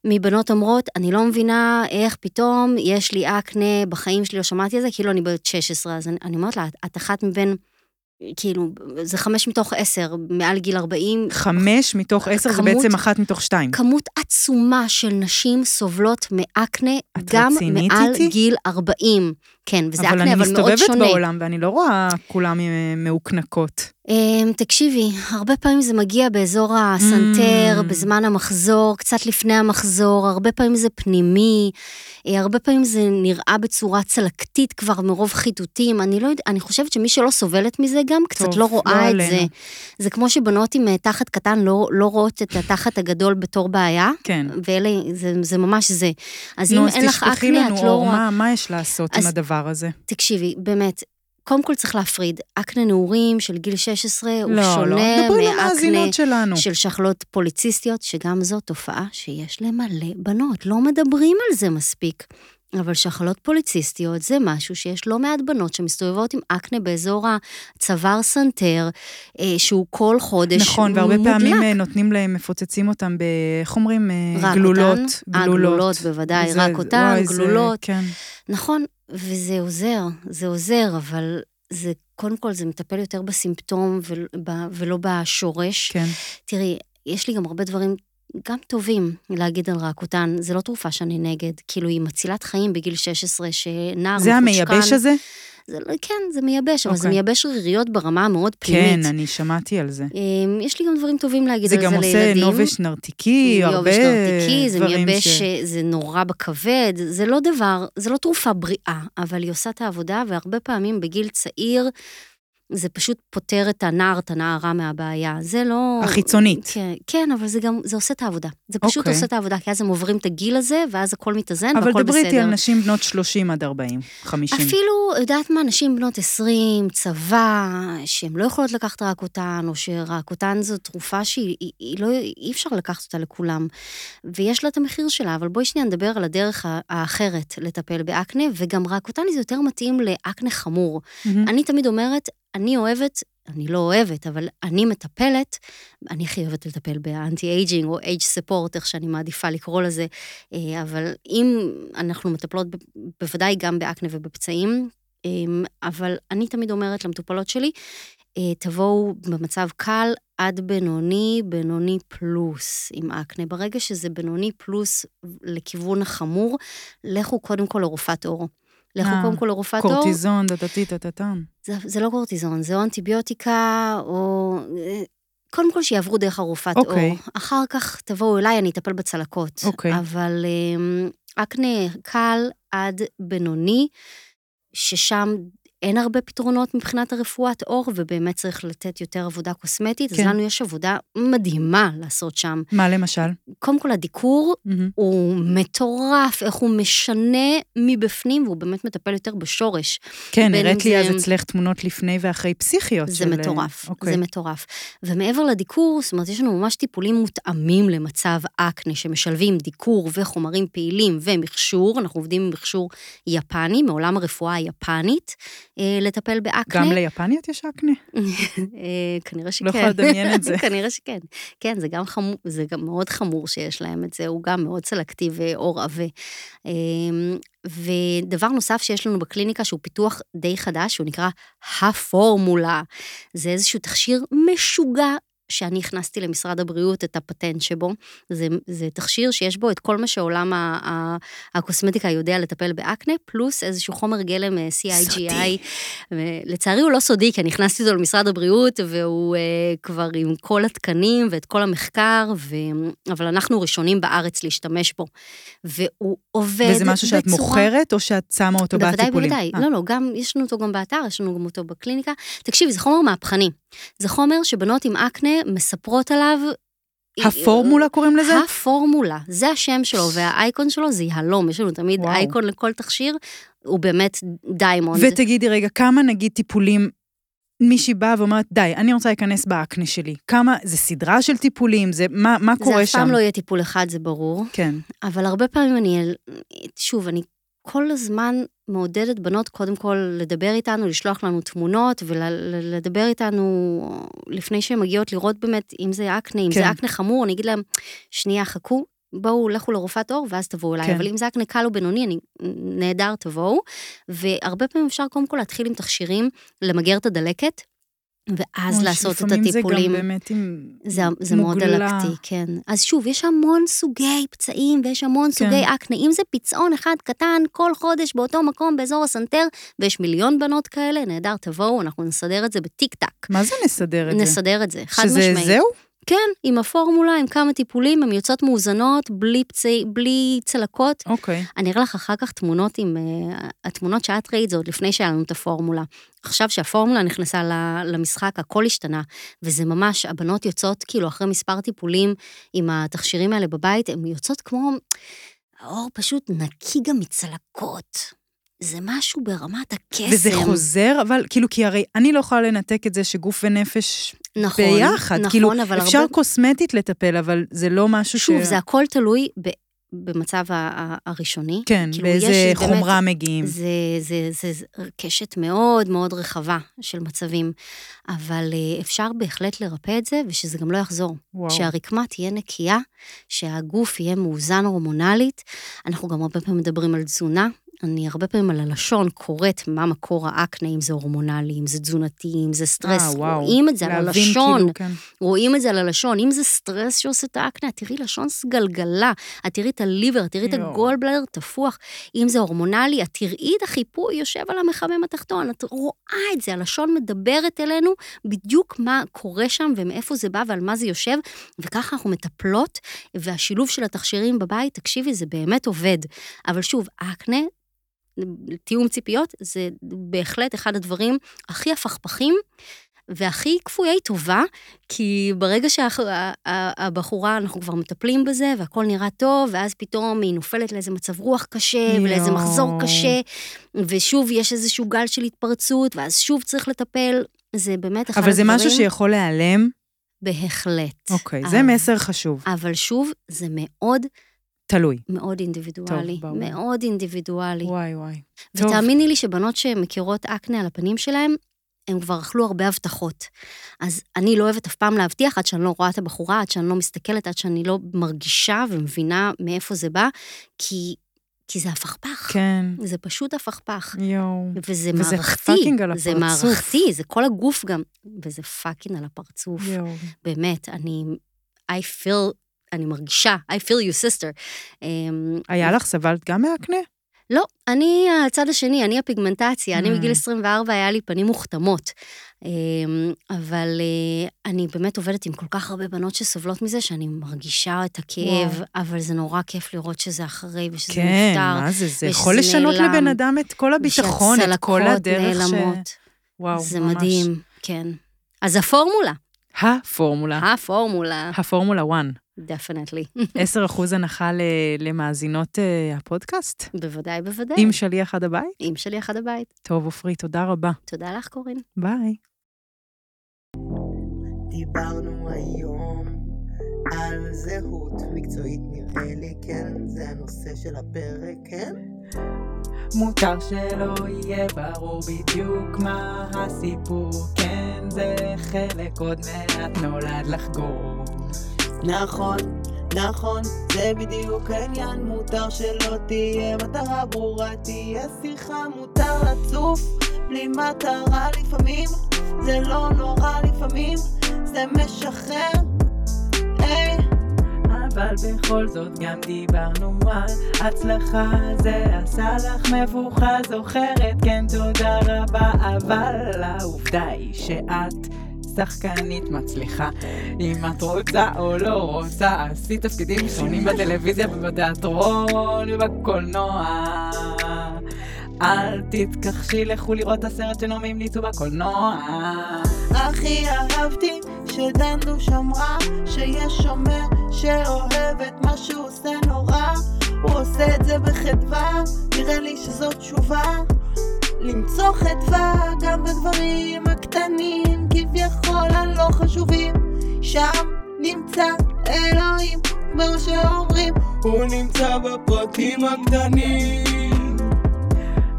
מבנות אומרות, אני לא מבינה איך פתאום יש לי אקנה, בחיים שלי לא שמעתי על זה, כאילו אני בת 16. אז אני, אני אומרת לה, את אחת מבין... כאילו, זה חמש מתוך עשר, מעל גיל 40, חמש מתוך עשר זה בעצם אחת מתוך שתיים. כמות עצומה של נשים סובלות מאקנה את גם מעל איתי? גיל 40. כן, וזה אבל אקנה, אני אבל מאוד מסתובבת שונה. בעולם ואני לא רואה כולם אה, מאוקנקות. אמ, תקשיבי, הרבה פעמים זה מגיע באזור הסנטר, Mm. בזמן המחזור, קצת לפני המחזור, הרבה פעמים זה פנימי, אה, הרבה פעמים זה נראה בצורה צלקתית כבר מרוב חיטוטים, אני לא יודעת, אני חושבת שמי שלא סובלת מזה גם קצת טוב, לא רואה לא את עלינו. זה. זה כמו שבנות עם אה, תחת קטן לא, לא רואות את התחת הגדול בתור בעיה, כן. ואלה, זה, זה ממש זה. אז נו, אם אז אין לך תשפכי אקנה, לנו את לא אור, רואה... מה- מה יש לעשות עם אז- הדבר הזה? תקשיבי, באמת, קודם כל צריך להפריד. אקנה נעורים של גיל 16 הוא לא, שונה לא, מאקנה. של שחלות פוליציסטיות, שגם זו תופעה שיש למלא בנות. לא מדברים על זה מספיק. אבל שחלות פוליציסטיות זה משהו שיש לא מעט בנות שמסתובבות עם אקנה באזור הצוואר סנטר, אה, שהוא כל חודש נכון, והרבה מודלק. פעמים אה, נותנים להם, מפוצצים אותם ב... איך אומרים? אה, רק גלולות. אותן? אה, גלולות, בוודאי, זה- רק אותן, וואי, זה- גלולות. כן. נכון, וזה עוזר, זה עוזר, אבל זה, קודם כל, זה מטפל יותר בסימפטום ולא בשורש. כן. תראי, יש לי גם הרבה דברים גם טובים להגיד על רקותן, זה לא תרופה שאני נגד, כאילו היא מצילת חיים בגיל 16, שנער זה מחושקן. המייבש הזה? זה, לא- כן, זה מייבש, אבל זה אוקיי. מייבש ריריות ברמה המאוד כן, פנימית. אני שמעתי על זה. אמ, יש לי גם דברים טובים להגיד זה על זה גם לילדים. עושה נובש נרתיקי, הרבה יובש נרתיקי, זה דברים מייבש, ש... זה נורא בכבד, זה לא דבר, זה לא תרופה בריאה, אבל היא עושה את העבודה, והרבה פעמים בגיל צעיר, זה פשוט פותר את הנער, את הנערה מהבעיה. זה לא... החיצונית. כן, כן, אבל זה גם, זה עושה את העבודה. זה פשוט אוקיי. עושה את העבודה, כי אז הם עוברים את הגיל הזה, ואז הכל מתאזן אבל והכל דברי איתי בסדר. על נשים בנות 30 עד 40, 50. אפילו, יודעת מה, נשים בנות 20, צבא, שהן לא יכולות לקחת רקוטן, או שרקוטן זו תרופה שהיא היא, היא לא, אי אפשר לקחת אותה לכולם. ויש לה את המחיר שלה, אבל בואי שנייה נדבר על הדרך האחרת לטפל באקנה, וגם רקוטן זה יותר מתאים לאקנה חמור. מהמם. אני תמיד אומרת, אני אוהבת, אני לא אוהבת, אבל אני מטפלת, אני הכי אוהבת לטפל ב anti-aging או age support, איך שאני מעדיפה לקרוא לזה, אה, אבל אם אנחנו מטפלות בוודאי גם באקנה ובפצעים, אה, אבל אני תמיד אומרת למטופלות שלי, אה, תבואו במצב קל עד בינוני, בינוני פלוס עם אקנה. ברגע שזה בינוני פלוס לכיוון החמור, לכו קודם כל לרופאת עור. לכו אה, קודם כל לרופאת עור. קורטיזון, דתתי, טטטן. זה, לא קורטיזון, זה או אנטיביוטיקה, או... אה, קודם כל שיעברו דרך הרופאת אוקיי. אור. אחר כך תבואו אליי, אני אטפל בצלקות. אוקיי. אבל אמ, אקנה קל עד בינוני, ששם אין הרבה פתרונות מבחינת הרפואת עור, ובאמת צריך לתת יותר עבודה קוסמטית. כן. אז לנו יש עבודה מדהימה לעשות שם. מה למשל? קודם כל, הדיקור מהמם. הוא מטורף, איך הוא משנה מבפנים, והוא באמת מטפל יותר בשורש. כן, הראית אם לי אז זה- אצלך תמונות לפני ואחרי פסיכיות. זה של- מטורף, אוקיי. זה מטורף. ומעבר לדיקור, זאת אומרת, יש לנו ממש טיפולים מותאמים למצב אקנה, שמשלבים דיקור וחומרים פעילים ומכשור, אנחנו עובדים עם מכשור יפני, מעולם הרפואה היפנית, אה, לטפל באקנה. גם ליפניות יש אקנה? אה, כנראה שכן. לא יכולה לדמיין את זה. כנראה שכן. כן, זה גם חמור, זה גם מאוד חמור שיש להם את זה, הוא גם מאוד סלקטיבי עור עבה. אה, ודבר נוסף שיש לנו בקליניקה, שהוא פיתוח די חדש, שהוא נקרא הפורמולה. זה איזשהו תכשיר משוגע. שאני הכנסתי למשרד הבריאות את הפטנט שבו, זה, זה תכשיר שיש בו את כל מה שעולם ה- ה- הקוסמטיקה יודע לטפל באקנה, פלוס איזשהו חומר גלם אה, CIGI. סודי. לצערי הוא לא סודי, כי אני הכנסתי אותו למשרד הבריאות, והוא uh, כבר עם כל התקנים ואת כל המחקר, ו... אבל אנחנו ראשונים בארץ להשתמש בו. והוא עובד וזה משהו שאת בצורה- מוכרת, או שאת שמה אותו בוודאי, בטיפולים? בוודאי. אה, לא, לא, גם, יש לנו אותו גם באתר, יש לנו גם אותו בקליניקה. תקשיבי, זה חומר מהפכני. זה חומר שבנות עם אקנה מספרות עליו... הפורמולה קוראים לזה? הפורמולה, זה השם שלו, והאייקון שלו זה יהלום, יש לנו תמיד וואו. אייקון לכל תכשיר, הוא באמת diamond. ותגידי רגע, כמה נגיד טיפולים, מישהי באה ואומרת, די, אני רוצה להיכנס באקנה שלי. כמה, זה סדרה של טיפולים, זה, מה, מה זה קורה אף שם? פעם לא יהיה טיפול אחד, זה ברור. כן. אבל הרבה פעמים אני, שוב, אני כל הזמן מעודדת בנות קודם כל לדבר איתנו, לשלוח לנו תמונות ולדבר איתנו לפני שהן מגיעות לראות באמת אם זה אקנה, אם כן. זה אקנה חמור, אני אגיד להם, שנייה, חכו, בואו, לכו לרופאת עור ואז תבואו אליי. כן. אבל אם זה אקנה קל או בינוני, אני, נהדר, תבואו. והרבה פעמים אפשר קודם כל להתחיל עם תכשירים, למגר את הדלקת, ואז לעשות את הטיפולים. זה גם באמת עם זה, זה מאוד. דלקתי, כן. אז שוב, יש המון סוגי פצעים ויש המון כן. סוגי אקנה. אם זה פצעון אחד קטן כל חודש באותו מקום באזור הסנטר, ויש מיליון בנות כאלה, נהדר, תבואו, אנחנו נסדר את זה בטיק טק. מה זה נסדר את זה? נסדר את זה, חד שזה משמעית. זהו? כן, עם הפורמולה, עם כמה טיפולים, הן יוצאות מאוזנות, בלי, פצעי, בלי צלקות. אוקיי. אני אראה לך אחר כך תמונות עם... uh, התמונות שאת ראית זה עוד לפני שהיה לנו את הפורמולה. עכשיו שהפורמולה נכנסה למשחק, הכל השתנה, וזה ממש, הבנות יוצאות כאילו אחרי מספר טיפולים עם התכשירים האלה בבית, הן יוצאות כמו... האור פשוט נקי גם מצלקות. זה משהו ברמת הקסם. וזה חוזר, אבל כאילו, כי הרי אני לא יכולה לנתק את זה שגוף ונפש נכון, ביחד. נכון, כאילו, אבל אפשר הרבה... קוסמטית לטפל, אבל זה לא משהו ש... שוב, זה הכל תלוי ב... במצב הראשוני. כן, כאילו, באיזה יש באמת- חומרה מגיעים. זה, זה, זה, זה קשת מאוד מאוד רחבה של מצבים, אבל אה, אפשר בהחלט לרפא את זה, ושזה גם לא יחזור. וואו. שהרקמה תהיה נקייה, שהגוף יהיה מאוזן הורמונלית. אנחנו גם הרבה פעמים מדברים על תזונה. אני הרבה פעמים על הלשון קוראת מה מקור האקנה, אם זה הורמונלי, אם זה תזונתי, אם זה סטרס. אה, וואו. רואים את זה על להבין, הלשון. כאילו, כן. רואים את זה על הלשון, אם זה סטרס שעושה את האקנה, את תראי לשון סגלגלה, את תראי את הליבר, את תראי את יואו. הגולדבלר תפוח, אם זה הורמונלי, את תראי את החיפוי יושב על המחמם התחתון, את רואה את זה, הלשון מדברת אלינו בדיוק מה קורה שם ומאיפה זה בא ועל מה זה יושב, וככה אנחנו מטפלות, והשילוב של התכשירים בבית, תקשיבי, זה באמת עובד. אבל שוב, האקנה תיאום ציפיות זה בהחלט אחד הדברים הכי הפכפכים. והכי כפויי טובה, כי ברגע שהבחורה, אנחנו כבר מטפלים בזה, והכל נראה טוב, ואז פתאום היא נופלת לאיזה מצב רוח קשה, ולאיזה מחזור קשה, ושוב יש איזשהו גל של התפרצות, ואז שוב צריך לטפל, זה באמת אחד אבל הדברים... זה משהו שיכול להיעלם? בהחלט. אוקיי, זה אבל- מסר חשוב. אבל שוב, זה מאוד תלוי. מאוד אינדיבידואלי. ברור. מאוד אינדיבידואלי. וואי וואי. טוב. ותאמיני לי שבנות שמכירות אקנה על הפנים שלהן, הן כבר אכלו הרבה הבטחות. אז אני לא אוהבת אף פעם להבטיח עד שאני לא רואה את הבחורה, עד שאני לא מסתכלת, עד שאני לא מרגישה ומבינה מאיפה זה בא, כי, כי זה הפכפך. כן. זה פשוט הפכפך. יואו. וזה וזה מערכתי. fucking על זה הפרצוף. מערכתי, זה כל הגוף גם. וזה fucking על הפרצוף. יואו. באמת, אני... I feel, אני מרגישה, I feel you sister. אמ, היה לך, סבלת גם מהקנה? לא, אני הצד השני, אני הפיגמנטציה. אני Mm. בגיל 24 היה לי פנים מוכתמות. אמ, אבל אה, אני באמת עובדת עם כל כך הרבה בנות שסובלות מזה, שאני מרגישה את הכאב, וואו. אבל זה נורא כיף לראות שזה אחרי ושזה כן, נפתר. מה זה, זה יכול לשנות נעלם, לבן אדם את כל הביטחון, את כל הדרך ש... נעלמות. וואו, זה ממש. מדהים, כן. אז הפורמולה, הפורמולה. הפורמולה, הפורמולה 1. Definitely. 10% הנחה למאזינות אה, הפודקאסט? בוודאי, בוודאי. עם שליח עד הבית? עם שליח עד הבית. טוב, עופרי, תודה רבה. תודה לך, קורין. ביי. דיברנו היום על זהות מקצועית נראה לי, כן, זה הנושא של הפרק, כן? מותר שלא יהיה ברור בדיוק מה הסיפור, כן זה חלק עוד מעט נולד לחגור. נכון, נכון, זה בדיוק העניין, מותר שלא תהיה מטרה ברורה, תהיה שיחה, מותר לצוף בלי מטרה. לפעמים, זה לא נורא לפעמים, זה משחרר, היי. אבל בכל זאת גם דיברנו על הצלחה, זה עשה לך מבוכה, זוכרת, כן תודה רבה, אבל העובדה היא שאת שחקנית מצליחה. אם את רוצה או לא רוצה, עשית תפקידים שונים בטלוויזיה ובתיאטרון ובקולנוע. אל תתכחשי, לכו לראות את הסרט שנעמי המליצו בקולנוע. הכי אהבתי שדנדוש אמרה שיש שומר שאוהב את מה שהוא עושה נורא הוא עושה את זה בחדווה, נראה לי שזאת תשובה למצוא חדווה גם בדברים הקטנים כביכול הלא חשובים שם נמצא אלוהים כמו שאומרים הוא נמצא בפרטים הקטנים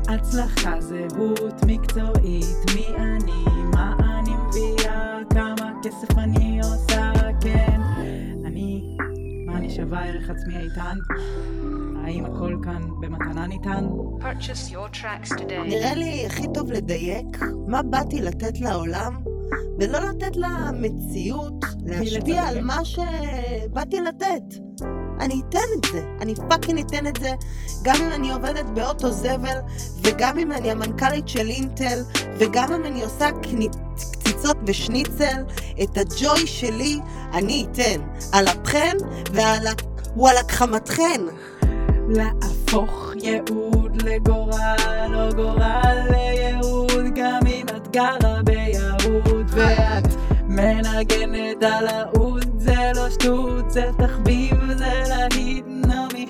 הצלחה, זהות מקצועית, מי אני, מה אני מביאה, כמה כסף אני עושה, כן. אני, מה אני שווה ערך עצמי איתן? האם הכל כאן במתנה ניתן? נראה לי הכי טוב לדייק מה באתי לתת לעולם, ולא לתת למציאות להשפיע על מה שבאתי לתת. אני אתן את זה, אני fucking אתן את זה, גם אם אני עובדת באוטו זבל, וגם אם אני המנכ"לית של אינטל, וגם אם אני עושה קציצות בשניצל, את הג'וי שלי אני אתן, על אפכן ועל ה... וואלכ חמתכן. להפוך ייעוד לגורל, או גורל לייעוד, גם אם את גרה ביהוד, ואת מנגנת על האוד, זה לא שטות, זה תחביב, זה להגיד נעמי,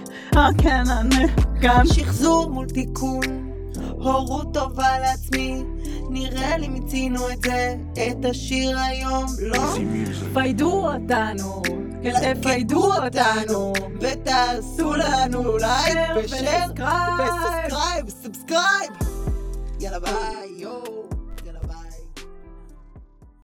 כן אני כאן. שחזור מול תיקון, הורות טובה לעצמי, נראה לי מיצינו את זה, את השיר היום, לא? פיידו אותנו, תפיידו אותנו, ותעשו לנו לייק ו share. ו subscribe, subscribe. יאללה ביי, יואו.